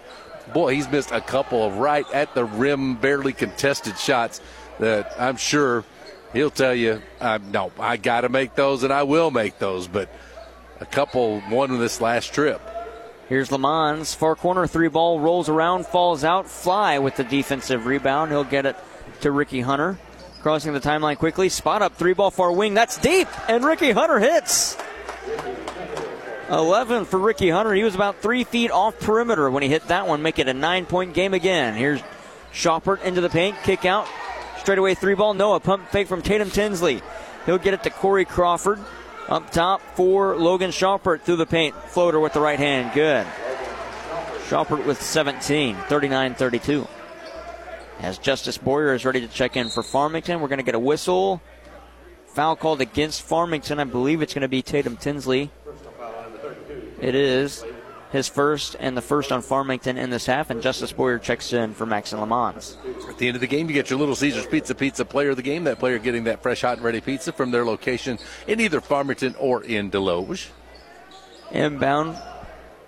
Boy, he's missed a couple of right at the rim, barely contested shots that I'm sure he'll tell you, uh, no, I got to make those and I will make those. But a couple won this last trip. Here's Lamons. Far corner three ball rolls around, falls out. Fly with the defensive rebound. He'll get it to Ricky Hunter. Crossing the timeline quickly. Spot up three ball far wing. That's deep. And Ricky Hunter hits. 11 for Ricky Hunter. He was about three feet off perimeter when he hit that one, make it a nine point game again. Here's Schaupert into the paint, kick out, straightaway three ball. Noah pump fake from Tatum Tinsley. He'll get it to Corey Crawford. Up top for Logan Schaupert through the paint. Floater with the right hand. Good. Schaupert with 17, 39 32. As Justice Boyer is ready to check in for Farmington, we're going to get a whistle. Foul called against Farmington. I believe it's going to be Tatum Tinsley. It is his first and the first on Farmington in this half, and Justice Boyer checks in for Maxon Lamons. At the end of the game, you get your Little Caesars Pizza Pizza player of the game. That player getting that fresh, hot, and ready pizza from their location in either Farmington or in Desloge. Inbound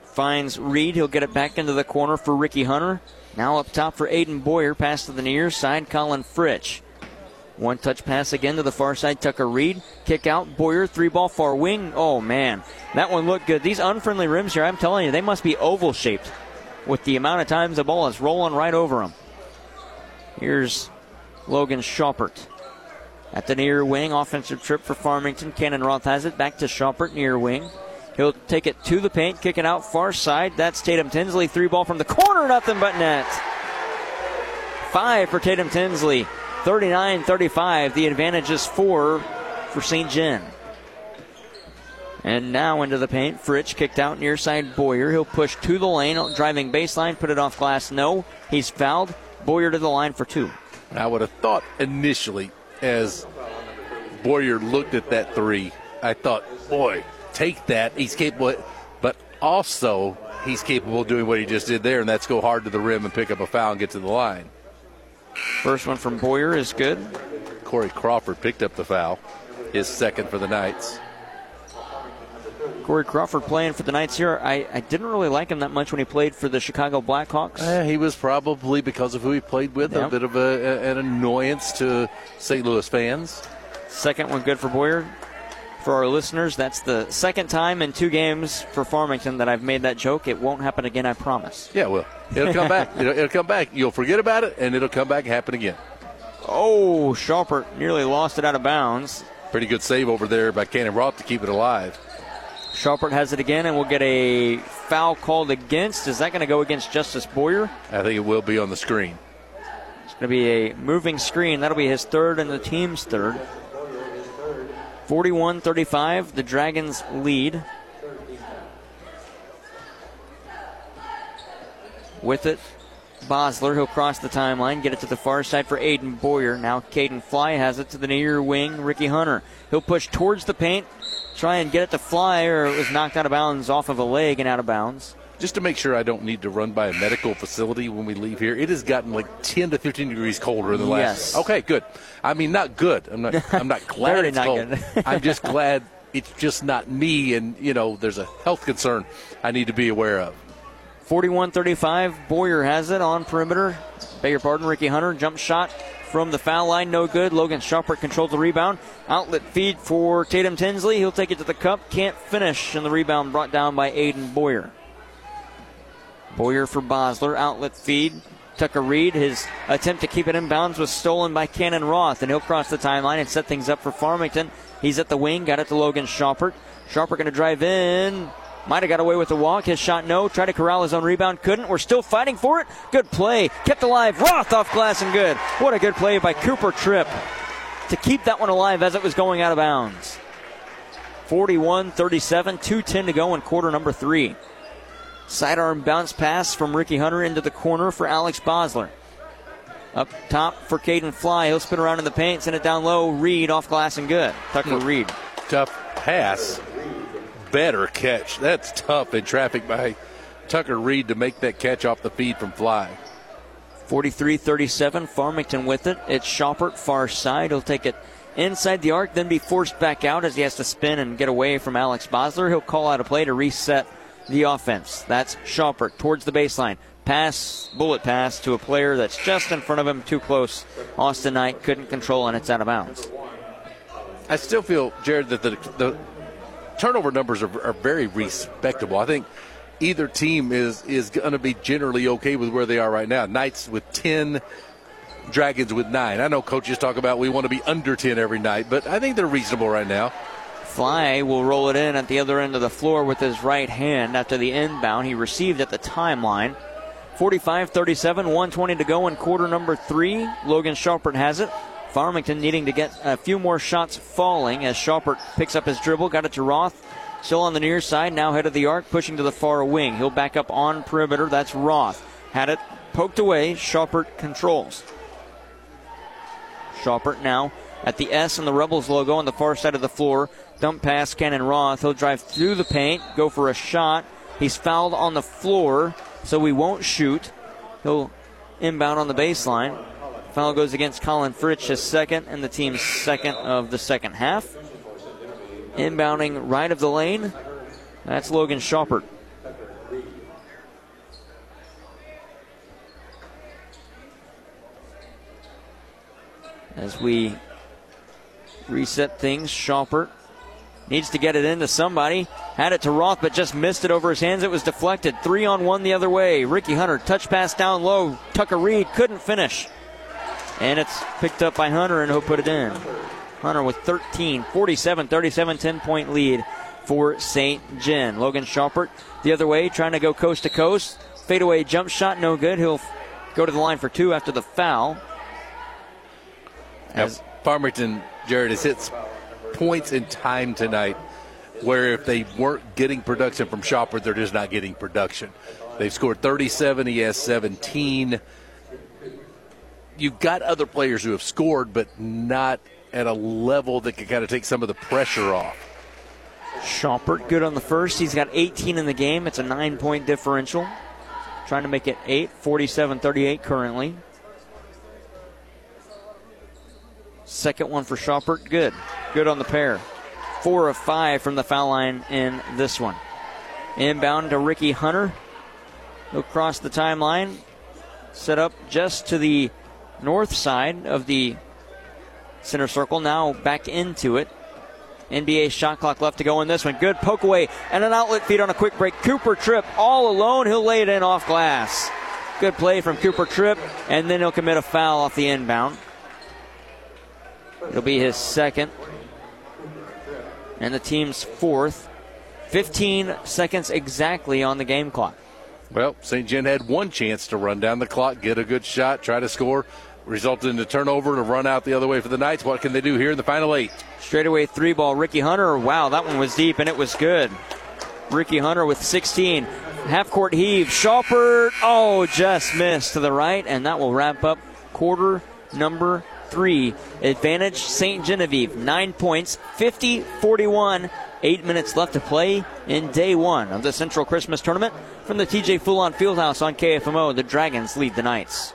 finds Reed. He'll get it back into the corner for Ricky Hunter. Now up top for Aiden Boyer. Pass to the near side. Colin Fritsch. One touch pass again to the far side. Tucker Reed. Kick out. Boyer. Three ball far wing. Oh, man. That one looked good. These unfriendly rims here, I'm telling you, they must be oval shaped with the amount of times the ball is rolling right over them. Here's Logan Schaupert. At the near wing, offensive trip for Farmington. Cannon Roth has it. Back to Schaupert, near wing. He'll take it to the paint, kick it out far side. That's Tatum Tinsley. Three ball from the corner, nothing but net. Five for Tatum Tinsley. 39 35. The advantage is four for St. Gen. And now into the paint. Fritsch kicked out near side Boyer. He'll push to the lane, driving baseline, put it off glass. No, he's fouled. Boyer to the line for two. I would have thought initially, as Boyer looked at that three, I thought, boy, take that. He's capable, but also he's capable of doing what he just did there, and that's go hard to the rim and pick up a foul and get to the line. First one from Boyer is good. Corey Crawford picked up the foul, his second for the Knights. Corey Crawford playing for the Knights here. I, I didn't really like him that much when he played for the Chicago Blackhawks. Uh, he was probably, because of who he played with, yep. a bit of a, a, an annoyance to St. Louis fans. Second one good for Boyer. For our listeners, that's the second time in two games for Farmington that I've made that joke. It won't happen again, I promise. Yeah, well, it'll come back. It'll, it'll, come back. You'll forget about it, and it'll come back and happen again. Oh, Schaupert nearly lost it out of bounds. Pretty good save over there by Cannon Roth to keep it alive. Schaupert has it again, and we'll get a foul called against. Is that going to go against Justice Boyer? I think it will be on the screen. It's going to be a moving screen. That'll be his third and the team's third. 41 35, the Dragons lead. With it, Bosler. He'll cross the timeline, get it to the far side for Aiden Boyer. Now Caden Fly has it to the near wing, Ricky Hunter. He'll push towards the paint, try and get it to Fly, or it was knocked out of bounds off of a leg and out of bounds. Just to make sure I don't need to run by a medical facility when we leave here, it has gotten like 10 to 15 degrees colder in the yes. last. Okay, good. I mean, not good. I'm not. I'm not glad it's not cold. I'm just glad it's just not me, and you know, there's a health concern I need to be aware of. 41 35. Boyer has it on perimeter. Beg your pardon, Ricky Hunter. Jump shot from the foul line, no good. Logan Schaupert controls the rebound. Outlet feed for Tatum Tinsley. He'll take it to the cup. Can't finish, and the rebound brought down by Aiden Boyer. Boyer for Bosler. Outlet feed. Tucker Reed, his attempt to keep it in bounds was stolen by Cannon Roth, and he'll cross the timeline and set things up for Farmington. He's at the wing, got it to Logan Schaupert. Schaupert going to drive in, might have got away with the walk. His shot, no. Tried to corral his own rebound, couldn't. We're still fighting for it. Good play. Kept alive. Roth off glass and good. What a good play by Cooper Tripp to keep that one alive as it was going out of bounds. 41 37, 2.10 to go in quarter number three. Sidearm bounce pass from Ricky Hunter into the corner for Alex Bosler. Up top for Caden Fly. He'll spin around in the paint, send it down low. Reed off glass and good. Tucker hmm. Reed. Tough pass better catch. That's tough in traffic by Tucker Reed to make that catch off the feed from Fly. 43 37, Farmington with it. It's Schaupert, far side. He'll take it inside the arc, then be forced back out as he has to spin and get away from Alex Bosler. He'll call out a play to reset the offense. That's Schaupert towards the baseline. Pass, bullet pass to a player that's just in front of him, too close. Austin Knight couldn't control, and it's out of bounds. I still feel, Jared, that the, the turnover numbers are, are very respectable. I think either team is is going to be generally okay with where they are right now. Knights with 10, Dragons with 9. I know coaches talk about we want to be under 10 every night, but I think they're reasonable right now. Fly will roll it in at the other end of the floor with his right hand after the inbound he received at the timeline. 45 37, 120 to go in quarter number three. Logan Schaupert has it. Farmington needing to get a few more shots falling as Schaupert picks up his dribble, got it to Roth. Still on the near side, now head of the arc, pushing to the far wing. He'll back up on perimeter. That's Roth. Had it poked away. Schaupert controls. Schaupert now at the S and the Rebels logo on the far side of the floor. Dump pass, Cannon Roth. He'll drive through the paint, go for a shot. He's fouled on the floor, so he won't shoot. He'll inbound on the baseline. Foul goes against Colin Fritsch, his second, and the team's second of the second half. Inbounding right of the lane, that's Logan Schaupert. As we reset things. Schaupert needs to get it into somebody. Had it to Roth, but just missed it over his hands. It was deflected. Three on one the other way. Ricky Hunter, touch pass down low. Tucker Reed couldn't finish. And it's picked up by Hunter, and he'll put it in. Hunter with 13, 47 37, 10 point lead for St. Gen. Logan Schaupert the other way, trying to go coast to coast. Fadeaway jump shot, no good. He'll go to the line for two after the foul. As Farmington, Jared, has hit points in time tonight where if they weren't getting production from Schaupert, they're just not getting production. They've scored 37, he has 17. You've got other players who have scored, but not at a level that can kind of take some of the pressure off. Schaupert good on the first. He's got 18 in the game. It's a nine point differential. Trying to make it 8, 47 38 currently. Second one for Schaupert, good. Good on the pair. Four of five from the foul line in this one. Inbound to Ricky Hunter. He'll cross the timeline. Set up just to the north side of the center circle. Now back into it. NBA shot clock left to go in this one. Good poke away and an outlet feed on a quick break. Cooper Tripp all alone. He'll lay it in off glass. Good play from Cooper Tripp, and then he'll commit a foul off the inbound. It'll be his second. And the team's fourth. 15 seconds exactly on the game clock. Well, St. Gen had one chance to run down the clock, get a good shot, try to score. Resulted in a turnover to run out the other way for the Knights. What can they do here in the final eight? Straightaway three ball, Ricky Hunter. Wow, that one was deep and it was good. Ricky Hunter with 16. Half court heave. Schaupert, oh, just missed to the right, and that will wrap up quarter number three. Advantage St. Genevieve, nine points, 50 41. Eight minutes left to play in day one of the Central Christmas Tournament. From the TJ Fulon Fieldhouse on KFMO, the Dragons lead the Knights.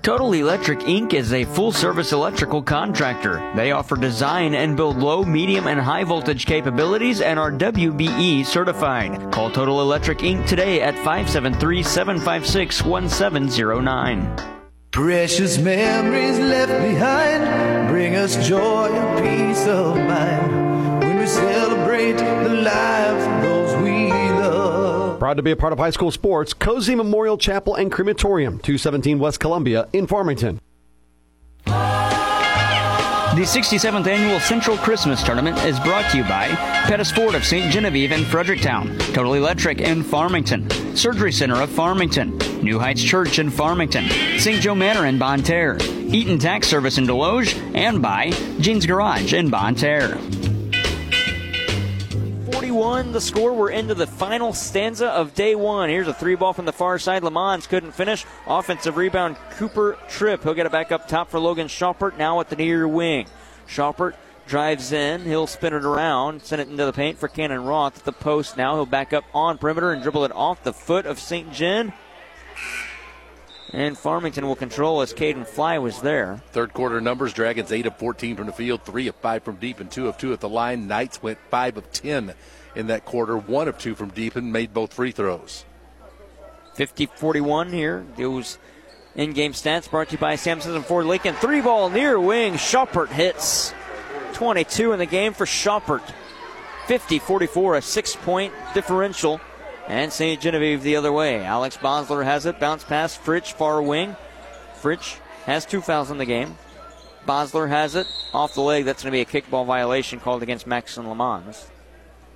Total Electric Inc. is a full service electrical contractor. They offer design and build low, medium, and high voltage capabilities and are WBE certified. Call Total Electric Inc. today at 573 756 1709. Precious memories left behind bring us joy and peace of mind when we celebrate the lives Proud to be a part of high school sports, Cozean Memorial Chapel and Crematorium, 217 West Columbia in Farmington. The 67th annual Central Christmas Tournament is brought to you by Pettis Ford of St. Genevieve and Fredericktown, Total Electric in Farmington, Surgery Center of Farmington, New Heights Church in Farmington, St. Joe Manor in Bonne Terre, Eaton Tax Service in Desloge, and by Jean's Garage in Bonne Terre. One. the score. We're into the final stanza of day one. Here's a three ball from the far side. Lamons couldn't finish. Offensive rebound, Cooper Tripp. He'll get it back up top for Logan Schaupert, now at the near wing. Schaupert drives in. He'll spin it around, send it into the paint for Cannon Roth at the post now. He'll back up on perimeter and dribble it off the foot of St. Gen. And Farmington will control as Caden Fly was there. Third quarter numbers Dragons 8 of 14 from the field, 3 of 5 from deep, and 2 of 2 at the line. Knights went 5 of 10 in that quarter, 1 of 2 from deep, and made both free throws. 50 41 here. Those in game stats brought to you by Sam Scism Ford Lincoln. Three ball near wing. Schaupert hits. 22 in the game for Schaupert. 50 44, a six point differential. And St. Genevieve the other way. Alex Bosler has it. Bounce pass. Fritsch, far wing. Fritsch has two fouls in the game. Bosler has it. Off the leg. That's going to be a kickball violation called against Maxon Lamons.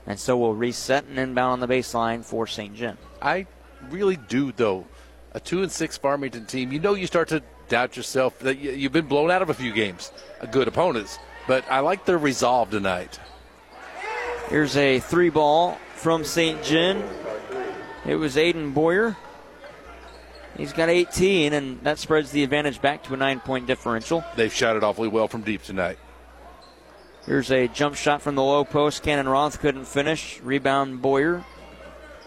And so we'll reset and inbound on the baseline for St. Gen. I really do, though. A 2 and 6 Farmington team, you know, you start to doubt yourself that you've been blown out of a few games, good opponents. But I like their resolve tonight. Here's a three ball from St. Gen. It was Aiden Boyer. He's got 18, and that spreads the advantage back to a nine point differential. They've shot it awfully well from deep tonight. Here's a jump shot from the low post. Cannon Roth couldn't finish. Rebound Boyer.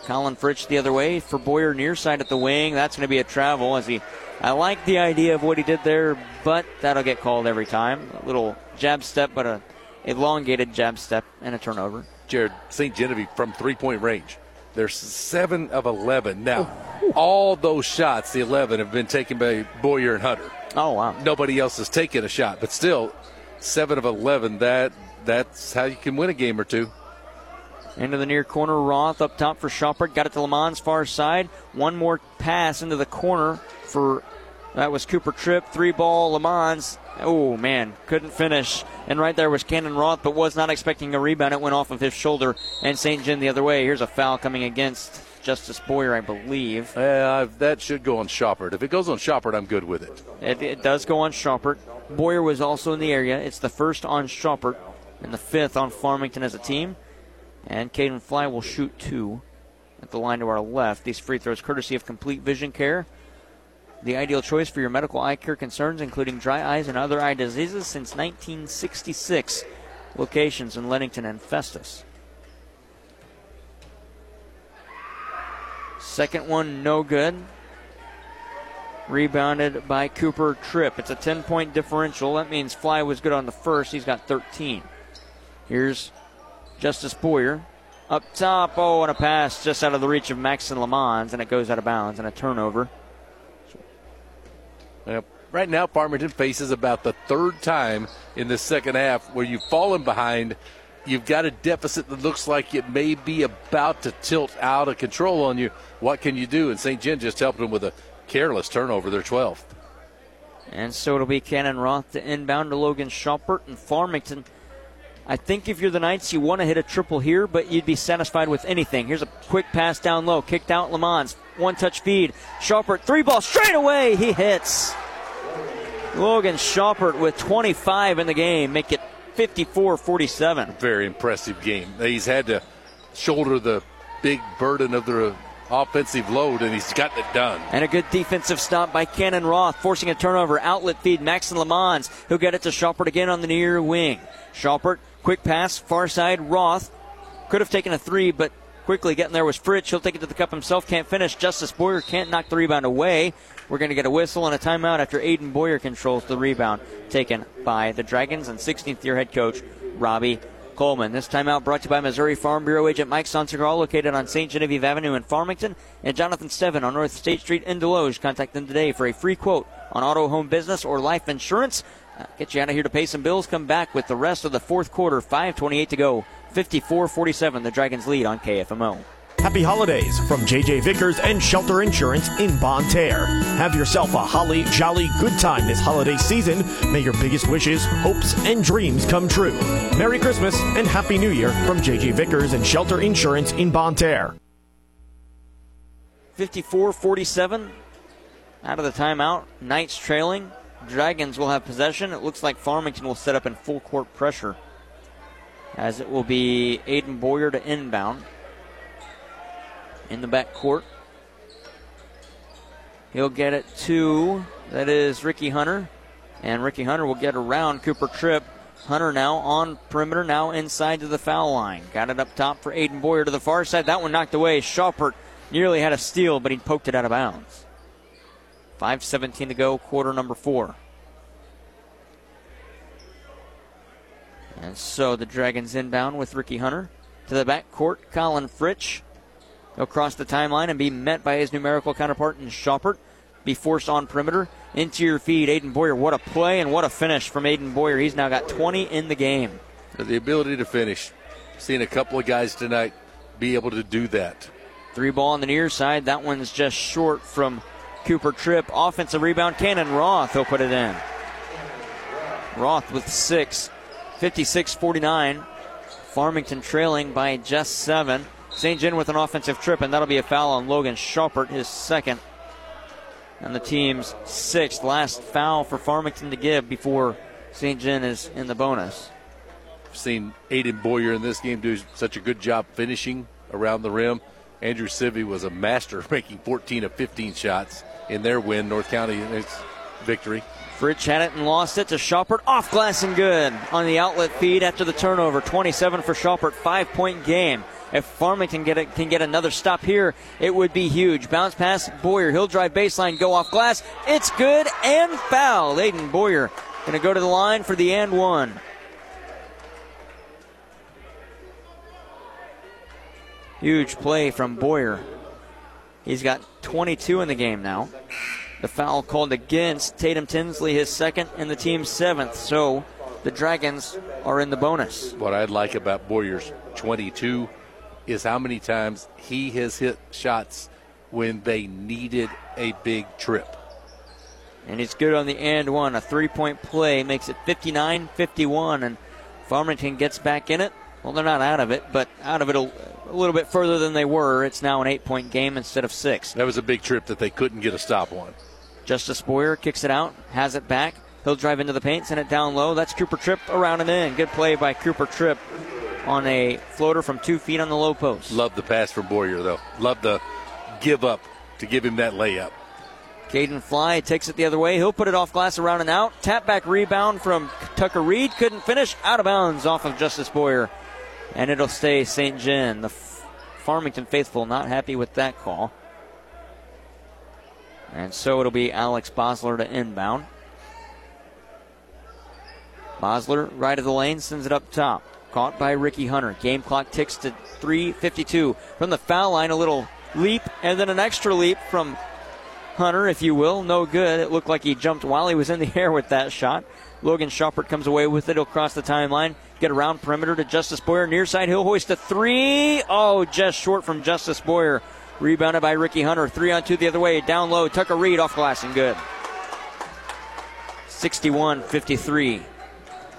Colin Fritsch the other way for Boyer near side at the wing. That's going to be a travel as he. I like the idea of what he did there, but that'll get called every time. A little jab step, but a elongated jab step and a turnover. Jared St. Genevieve from three point range. They're seven of 11. Now, all those shots, the 11, have been taken by Boyer and Hunter. Oh, wow. Nobody else has taken a shot, but still, seven of 11. That That's how you can win a game or two. Into the near corner, Roth up top for Schaupert. Got it to Lamons far side. One more pass into the corner for that was Cooper Tripp. Three ball Lamons. Oh man, couldn't finish. And right there was Cannon Roth, but was not expecting a rebound. It went off of his shoulder, and St. Gen the other way. Here's a foul coming against Justice Boyer, I believe. Uh, that should go on Schaupert. If it goes on Schaupert, I'm good with it. It, it does go on Schaupert. Boyer was also in the area. It's the first on Schaupert and the fifth on Farmington as a team. And Caden Fly will shoot two at the line to our left. These free throws courtesy of Complete Vision Care. The ideal choice for your medical eye care concerns, including dry eyes and other eye diseases, since 1966. Locations in Leadington and Festus. Second one, no good. Rebounded by Cooper Tripp. It's a 10 point differential. That means Fly was good on the first. He's got 13. Here's Justice Boyer. Up top, oh, and a pass just out of the reach of Maxon Lamons, and it goes out of bounds, and a turnover. Yep. Right now, Farmington faces about the third time in the second half where you've fallen behind. You've got a deficit that looks like it may be about to tilt out of control on you. What can you do? And St. Gen just helped them with a careless turnover, their 12th. And so it'll be Cannon Roth to inbound to Logan Schaupert and Farmington I think if you're the Knights, you want to hit a triple here, but you'd be satisfied with anything. Here's a quick pass down low, kicked out Lamons. One touch feed. Schaupert, three ball straight away. He hits. Logan Schaupert with 25 in the game, make it 54 47. Very impressive game. He's had to shoulder the big burden of the offensive load, and he's gotten it done. And a good defensive stop by Cannon Roth, forcing a turnover. Outlet feed, Maxon Lamons, who'll get it to Schaupert again on the near wing. Schaupert Quick pass, far side, Roth. Could have taken a three, but quickly getting there was Fritsch. He'll take it to the cup himself. Can't finish. Justice Boyer can't knock the rebound away. We're going to get a whistle and a timeout after Aiden Boyer controls the rebound taken by the Dragons and 16th year head coach Robbie Coleman. This timeout brought to you by Missouri Farm Bureau agent Mike Sansegraw, located on St. Genevieve Avenue in Farmington, and Jonathan Steven on North State Street in Desloge. Contact them today for a free quote on auto, home, business, or life insurance. Uh, get you out of here to pay some bills. Come back with the rest of the fourth quarter. 5.28 to go. 54 47. The Dragons lead on KFMO. Happy holidays from JJ Vickers and Shelter Insurance in Bonne Terre. Have yourself a holly jolly good time this holiday season. May your biggest wishes, hopes, and dreams come true. Merry Christmas and Happy New Year from JJ Vickers and Shelter Insurance in Bonne Terre. 54 47. Out of the timeout. Knights trailing. Dragons will have possession. It looks like Farmington will set up in full court pressure. As it will be Aiden Boyer to inbound. In the back court. He'll get it to, that is Ricky Hunter. And Ricky Hunter will get around Cooper Tripp. Hunter now on perimeter, now inside to the foul line. Got it up top for Aiden Boyer to the far side. That one knocked away. Schaupert nearly had a steal, but he poked it out of bounds. 5.17 to go, quarter number four. And so the Dragons inbound with Ricky Hunter. To the back court, Colin Fritsch. He'll cross the timeline and be met by his numerical counterpart in Schaupert. Be forced on perimeter. Interior feed, Aiden Boyer. What a play and what a finish from Aiden Boyer. He's now got 20 in the game. The ability to finish. Seeing a couple of guys tonight be able to do that. Three ball on the near side. That one's just short from Cooper Tripp. Offensive rebound. Cannon Roth. He'll put it in. Roth with six. 56 49. Farmington trailing by just seven. St. Gen with an offensive trip, and that'll be a foul on Logan Schaupert, his second. And the team's sixth. Last foul for Farmington to give before St. Gen is in the bonus. I've seen Aiden Boyer in this game do such a good job finishing around the rim. Andrew Sivvy was a master making 14 of 15 shots in their win, North County victory. Fritsch had it and lost it to Schaupert. Off glass and good on the outlet feed after the turnover. 27 for Schaupert. Five point game. If Farmington get it, can get another stop here, it would be huge. Bounce pass, Boyer. He'll drive baseline, go off glass. It's good and foul. Aiden Boyer going to go to the line for the and one. Huge play from Boyer. He's got 22 in the game now. The foul called against Tatum Tinsley, his second, and the team's seventh. So the Dragons are in the bonus. What I'd like about Boyer's 22 is how many times he has hit shots when they needed a big trip. And he's good on the and one. A three point play makes it 59 51, and Farmington gets back in it. Well, they're not out of it, but out of it a, a little bit further than they were. It's now an eight point game instead of six. That was a big trip that they couldn't get a stop on. Justice Boyer kicks it out, has it back. He'll drive into the paint, send it down low. That's Cooper Tripp around and in. Good play by Cooper Tripp on a floater from two feet on the low post. Love the pass from Boyer, though. Love the give up to give him that layup. Caden Fly takes it the other way. He'll put it off glass around and out. Tap back rebound from Tucker Reed. Couldn't finish. Out of bounds off of Justice Boyer. And it'll stay St. Gen. The Farmington faithful not happy with that call. And so it'll be Alex Bosler to inbound. Bosler, right of the lane, sends it up top. Caught by Ricky Hunter. Game clock ticks to 3.52. From the foul line, a little leap and then an extra leap from Hunter, if you will. No good. It looked like he jumped while he was in the air with that shot. Logan Schaupert comes away with it. He'll cross the timeline, get around perimeter to Justice Boyer. Near side, he'll hoist a three. Oh, just short from Justice Boyer. Rebounded by Ricky Hunter. Three on two the other way. Down low. Tucker Reed off glass and good. 61 53.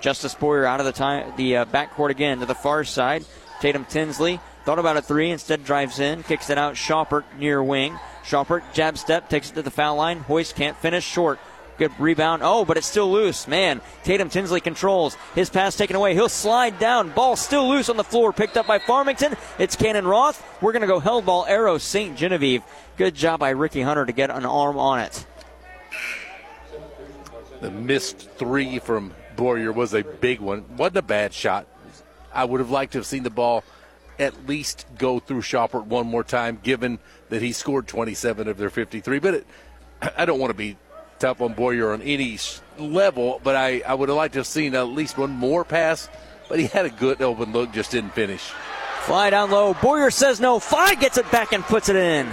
Justice Boyer out of the time, the uh, backcourt again to the far side. Tatum Tinsley thought about a three, instead drives in, kicks it out. Schaupert near wing. Schaupert jab step, takes it to the foul line. Hoist can't finish, short. Good rebound. Oh, but it's still loose. Man, Tatum Tinsley controls. His pass taken away. He'll slide down. Ball still loose on the floor. Picked up by Farmington. It's Cannon Roth. We're going to go held ball arrow St. Genevieve. Good job by Ricky Hunter to get an arm on it. The missed three from Boyer was a big one. Wasn't a bad shot. I would have liked to have seen the ball at least go through Schaupert one more time, given that he scored 27 of their 53. But it, I don't want to be tough on Boyer on any level, but I, I would have liked to have seen at least one more pass. But he had a good open look, just didn't finish. Fly down low. Boyer says no. Fly gets it back and puts it in.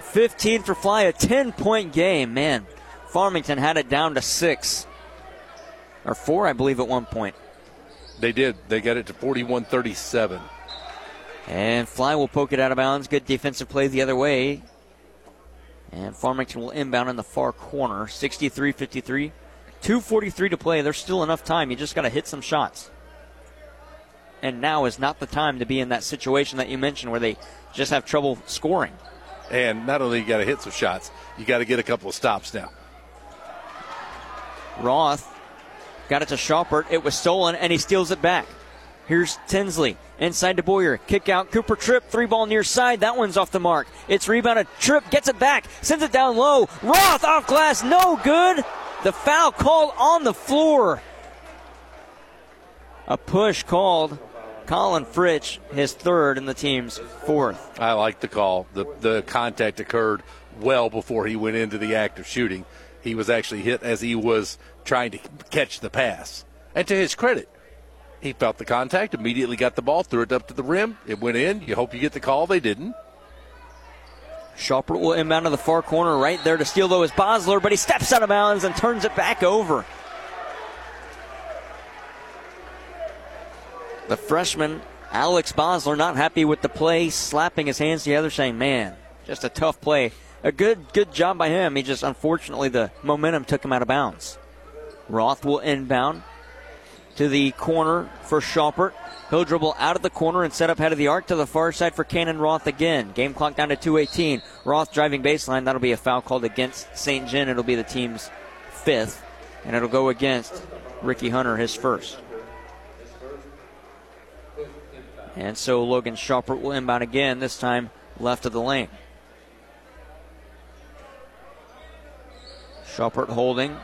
15 for Fly, a 10 point game. Man, Farmington had it down to six or four, I believe, at one point. They did. They got it to 41 37. And Fly will poke it out of bounds. Good defensive play the other way. And Farmington will inbound in the far corner. 63 53. 2.43 to play. There's still enough time. You just got to hit some shots. And now is not the time to be in that situation that you mentioned where they just have trouble scoring. And not only you got to hit some shots, you got to get a couple of stops now. Roth got it to Schaupert. It was stolen, and he steals it back. Here's Tinsley inside to Boyer. Kick out. Cooper Tripp. Three ball near side. That one's off the mark. It's rebounded. Tripp gets it back. Sends it down low. Roth off glass. No good. The foul called on the floor. A push called. Colin Fritsch, his third and the team's fourth. I like the call. The, the contact occurred well before he went into the act of shooting. He was actually hit as he was trying to catch the pass. And to his credit, he felt the contact, immediately got the ball, threw it up to the rim. It went in. You hope you get the call. They didn't. Schaupert will inbound to the far corner. Right there to steal, though, is Bosler, but he steps out of bounds and turns it back over. The freshman, Alex Bosler, not happy with the play, slapping his hands together, saying, Man, just a tough play. A good, good job by him. He just, unfortunately, the momentum took him out of bounds. Roth will inbound to the corner for Schaupert. He'll dribble out of the corner and set up head of the arc to the far side for Cannon Roth again. Game clock down to 218. Roth driving baseline. That'll be a foul called against St. Gen. It'll be the team's fifth, and it'll go against Ricky Hunter, his first. And so Logan Schaupert will inbound again, this time left of the lane. Schaupert holding.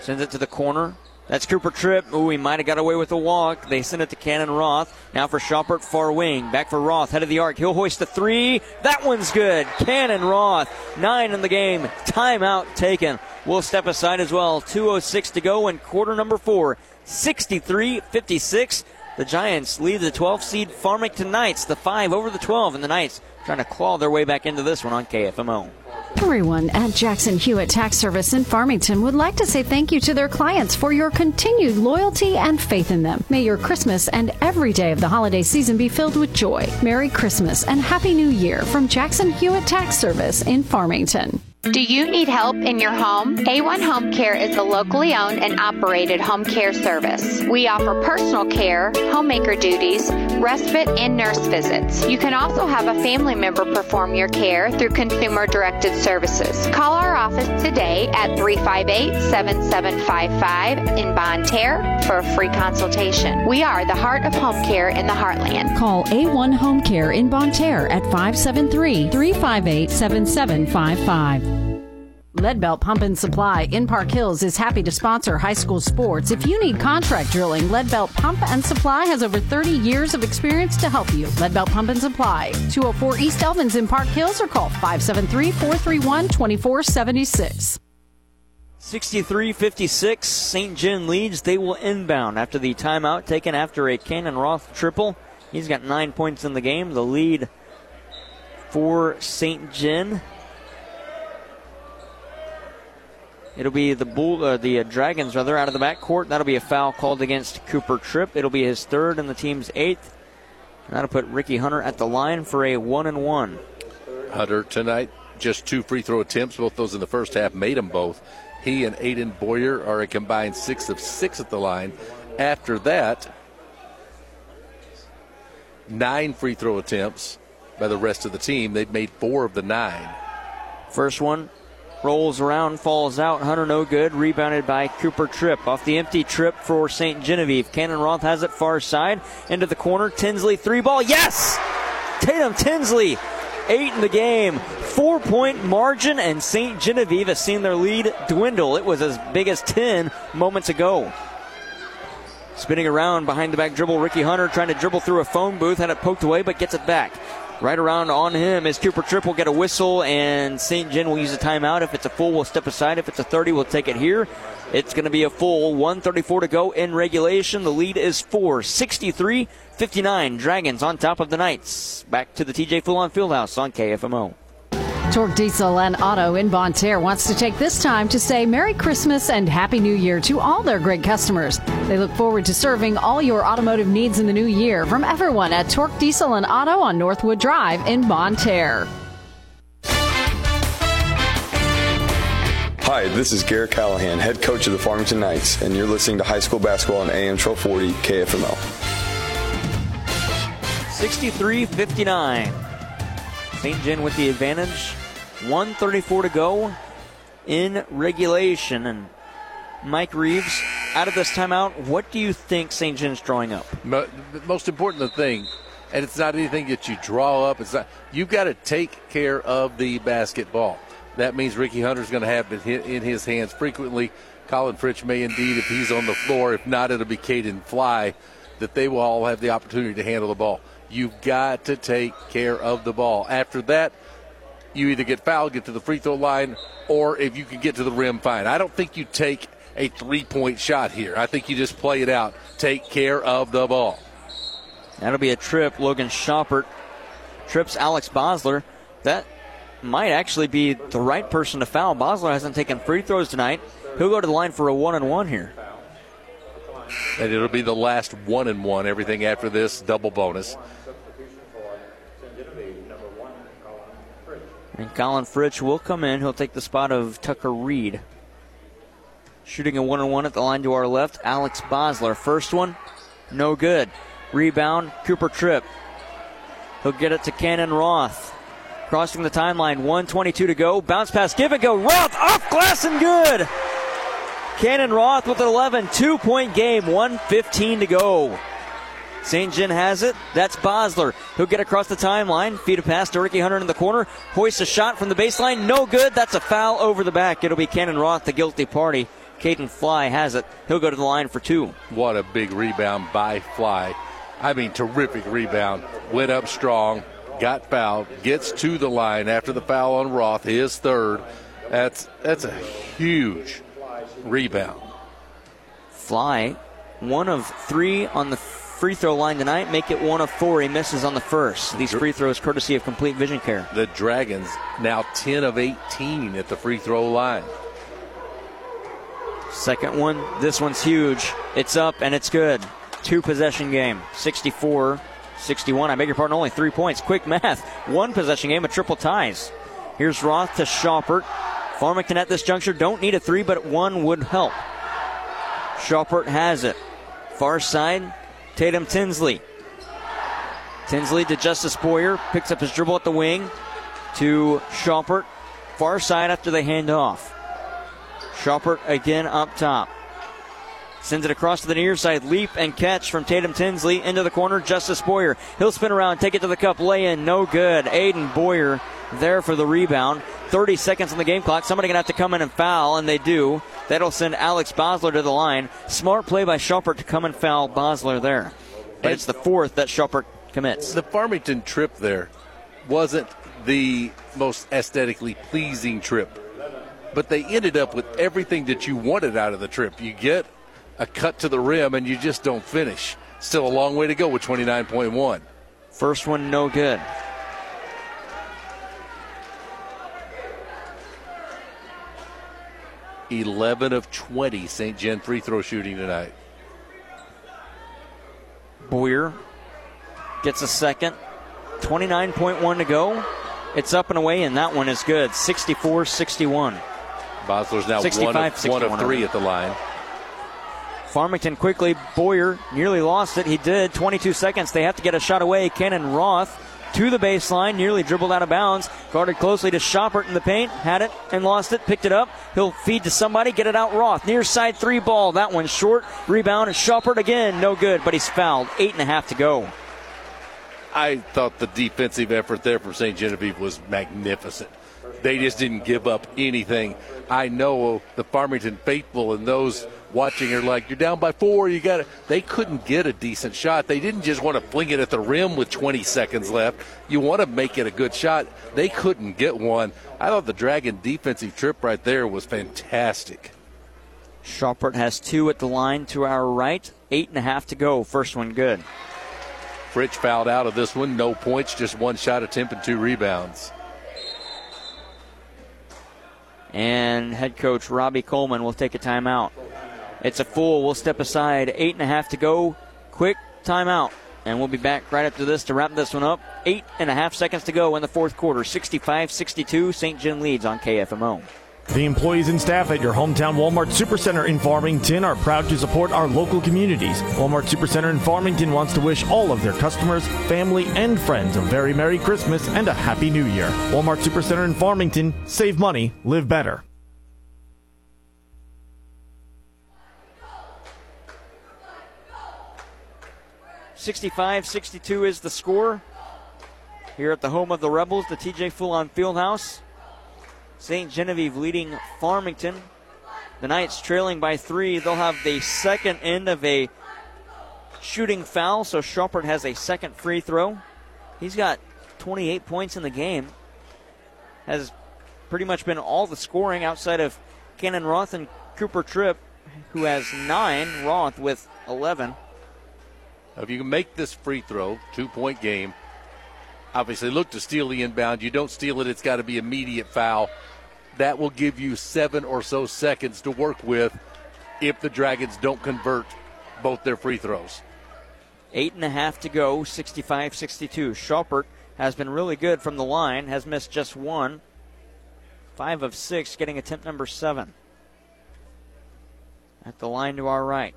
Sends it to the corner. That's Cooper Tripp. Ooh, he might have got away with a walk. They send it to Cannon Roth. Now for Schaupert, far wing. Back for Roth, head of the arc. He'll hoist the three. That one's good. Cannon Roth, nine in the game. Timeout taken. We'll step aside as well. 2.06 to go in quarter number four. 63 56. The Giants lead the 12 seed Farmington Knights. The 5 over the 12, and the Knights trying to claw their way back into this one on KFMO. Everyone at Jackson Hewitt Tax Service in Farmington would like to say thank you to their clients for your continued loyalty and faith in them. May your Christmas and every day of the holiday season be filled with joy. Merry Christmas and Happy New Year from Jackson Hewitt Tax Service in Farmington. Do you need help in your home? A1 Home Care is a locally owned and operated home care service. We offer personal care, homemaker duties, respite, and nurse visits. You can also have a family member perform your care through consumer directed services. Call our office today at 358 7755 in Bonne Terre for a free consultation. We are the heart of home care in the heartland. Call A1 Home Care in Bonne Terre at 573 358 7755. Leadbelt Pump and Supply in Park Hills is happy to sponsor high school sports. If you need contract drilling, Leadbelt Pump and Supply has over 30 years of experience to help you. Leadbelt Pump and Supply, 204 East Elvins in Park Hills or call 573 431 2476. 63 56. St. Gen leads. They will inbound after the timeout taken after a Cannon Roth triple. He's got nine points in the game. The lead for St. Gen It'll be the bull, uh, the uh, Dragons rather out of the backcourt. That'll be a foul called against Cooper Tripp. It'll be his third and the team's eighth. And that'll put Ricky Hunter at the line for a one and one. Hunter tonight just two free throw attempts, both those in the first half, made them both. He and Aiden Boyer are a combined six of six at the line. After that, nine free throw attempts by the rest of the team. They've made four of the nine. First one rolls around, falls out. Hunter no good. Rebounded by Cooper Tripp. Off the empty trip for St. Genevieve. Cannon Roth has it far side. Into the corner. Tinsley three ball. Yes! Tatum Tinsley. Eight in the game. Four point margin, and St. Genevieve has seen their lead dwindle. It was as big as 10 moments ago. Spinning around behind the back dribble, Ricky Hunter trying to dribble through a phone booth, had it poked away, but gets it back. Right around on him is Cooper Tripp will get a whistle, and St. Gen will use a timeout. If it's a full, we'll step aside. If it's a 30, we'll take it here. It's going to be a full 134 to go in regulation. The lead is 4 63 59. Dragons on top of the Knights. Back to the TJ Fulon Fieldhouse on KFMO. Torque Diesel and Auto in Bonne Terre wants to take this time to say Merry Christmas and Happy New Year to all their great customers. They look forward to serving all your automotive needs in the new year from everyone at Torque Diesel and Auto on Northwood Drive in Bonne Terre. Hi, this is Garrett Callahan, head coach of the Farmington Knights, and you're listening to high school basketball on AM 1240 KFMO. 63 59. St. Gen with the advantage. 134 to go in regulation. And Mike Reeves, out of this timeout, what do you think St. Gen's drawing up? Most important thing, and it's not anything that you draw up. It's not. You've got to take care of the basketball. That means Ricky Hunter's going to have it in his hands frequently. Colin Fritch may indeed, if he's on the floor. If not, it'll be Caden Fly. That they will all have the opportunity to handle the ball. You've got to take care of the ball. After that, you either get fouled, get to the free throw line, or if you can get to the rim, fine. I don't think you take a three point shot here. I think you just play it out. Take care of the ball. That'll be a trip. Logan Schaupert trips Alex Bosler. That might actually be the right person to foul. Bosler hasn't taken free throws tonight. He'll go to the line for a one and one here. And it'll be the last one and one. Everything after this, double bonus. And Colin Fritch will come in. He'll take the spot of Tucker Reed. Shooting a one and one at the line to our left, Alex Bosler. First one, no good. Rebound, Cooper Tripp. He'll get it to Cannon Roth. Crossing the timeline, 122 to go. Bounce pass, give and go. Roth off glass and good. Cannon Roth with an 11, two point game, 115 to go. St. Gen has it. That's Bosler. He'll get across the timeline. Feed a pass to Ricky Hunter in the corner. Hoists a shot from the baseline. No good. That's a foul over the back. It'll be Cannon Roth, the guilty party. Caden Fly has it. He'll go to the line for two. What a big rebound by Fly. I mean, terrific rebound. Went up strong, got fouled, gets to the line after the foul on Roth, his third. That's that's a huge rebound. Fly, one of three on the free throw line tonight, make it one of four. He misses on the first. These free throws courtesy of Complete Vision Care. The Dragons now 10 of 18 at the free throw line. Second one, this one's huge. It's up and it's good. Two possession game, 64 61. I beg your pardon, only three points. Quick math. One possession game, a triple ties. Here's Roth to Schaupert. Farmington at this juncture don't need a three, but one would help. Schaupert has it. Far side, Tatum Tinsley. Tinsley to Justice Boyer. Picks up his dribble at the wing to Schaupert. Far side after they hand off. Schaupert again up top. Sends it across to the near side. Leap and catch from Tatum Tinsley into the corner. Justice Boyer. He'll spin around, take it to the cup, lay in. No good. Aiden Boyer there for the rebound. 30 seconds on the game clock. Somebody going to have to come in and foul, and they do. That'll send Alex Bosler to the line. Smart play by Schaupert to come and foul Bosler there. And it's the fourth that Schaupert commits. The Farmington trip there wasn't the most aesthetically pleasing trip, but they ended up with everything that you wanted out of the trip. You get a cut to the rim and you just don't finish. Still a long way to go with 29.1. First one, no good. Eleven of twenty St. Gen free throw shooting tonight. Boyer gets a second. 29.1 to go. It's up and away, and that one is good. 64 61. Bosler's now 65, one, of, one of three at the line. Farmington quickly. Boyer nearly lost it. He did. 22 seconds. They have to get a shot away. Cannon Roth to the baseline, nearly dribbled out of bounds. Guarded closely to Schaupert in the paint. Had it and lost it. Picked it up. He'll feed to somebody. Get it out. Roth. Near side three ball. That one short. Rebound. And Schaupert again. No good, but he's fouled. Eight and a half to go. I thought the defensive effort there from St. Genevieve was magnificent. They just didn't give up anything. I know the Farmington faithful and those watching are like, you're down by four, you got it. They couldn't get a decent shot. They didn't just want to fling it at the rim with 20 seconds left. You want to make it a good shot. They couldn't get one. I thought the Dragon defensive trip right there was fantastic. Schaupert has two at the line to our right. Eight and a half to go. First one good. Fritch fouled out of this one. No points, just one shot attempt and two rebounds. And head coach Robbie Coleman will take a timeout. It's a full. We'll step aside. Eight and a half to go. Quick timeout. And we'll be back right after this to wrap this one up. Eight and a half seconds to go in the fourth quarter. 65 62. St. Gen leads on KFMO. The employees and staff at your hometown Walmart Supercenter in Farmington are proud to support our local communities. Walmart Supercenter in Farmington wants to wish all of their customers, family, and friends a very Merry Christmas and a Happy New Year. Walmart Supercenter in Farmington, save money, live better. Sixty-five, sixty-two is the score. Here at the home of the Rebels, the TJ Fulon Fieldhouse. St. Genevieve leading Farmington. The Knights trailing by three. They'll have the second end of a shooting foul, so Schaupert has a second free throw. He's got 28 points in the game. Has pretty much been all the scoring outside of Cannon Roth and Cooper Tripp, who has nine. Roth with 11. If you can make this free throw, two point game, obviously look to steal the inbound. You don't steal it, it's got to be immediate foul that will give you seven or so seconds to work with if the Dragons don't convert both their free throws. Eight and a half to go, 65 62. Schaupert has been really good from the line, has missed just one. Five of six, getting attempt number seven. At the line to our right.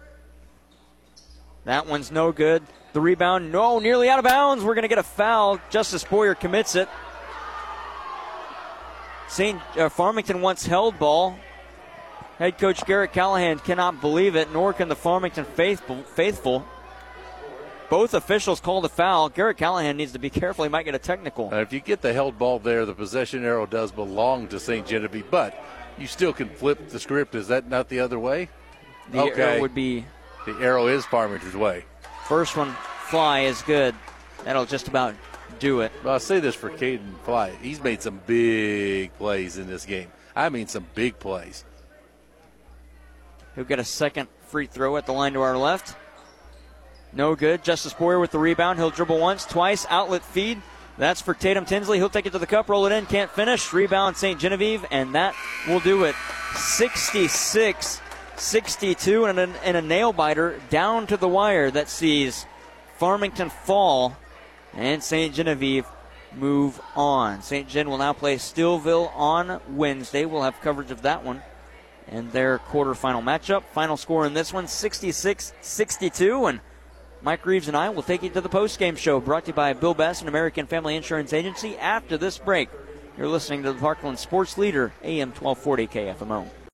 That one's no good. The rebound, no, nearly out of bounds. We're going to get a foul. Justice Boyer commits it. St. Uh, Farmington once held ball. Head coach Garrett Callahan cannot believe it, nor can the Farmington faithful. faithful. Both officials called a foul. Garrett Callahan needs to be careful. He might get a technical. Uh, if you get the held ball there, the possession arrow does belong to St. Genevieve, but you still can flip the script. Is that not the other way? The okay. arrow would be. The arrow is Farmington's way. First one, fly is good. That'll just about do it. Well, I'll say this for Caden Fly. He's made some big plays in this game. I mean, some big plays. He'll get a second free throw at the line to our left. No good. Justice Boyer with the rebound. He'll dribble once, twice, outlet feed. That's for Tatum Tinsley. He'll take it to the cup, roll it in, can't finish. Rebound St. Genevieve, and that will do it. 66 62, and a, and a nail biter down to the wire that sees Farmington fall and St. Genevieve move on. St. Gen will now play Steelville on Wednesday. We'll have coverage of that one and their quarterfinal matchup. Final score in this one 66 62. And Mike Reeves and I will take you to the post-game show brought to you by Bill Bass and American Family Insurance Agency after this break. You're listening to the Parkland Sports Leader, AM 1240 KFMO.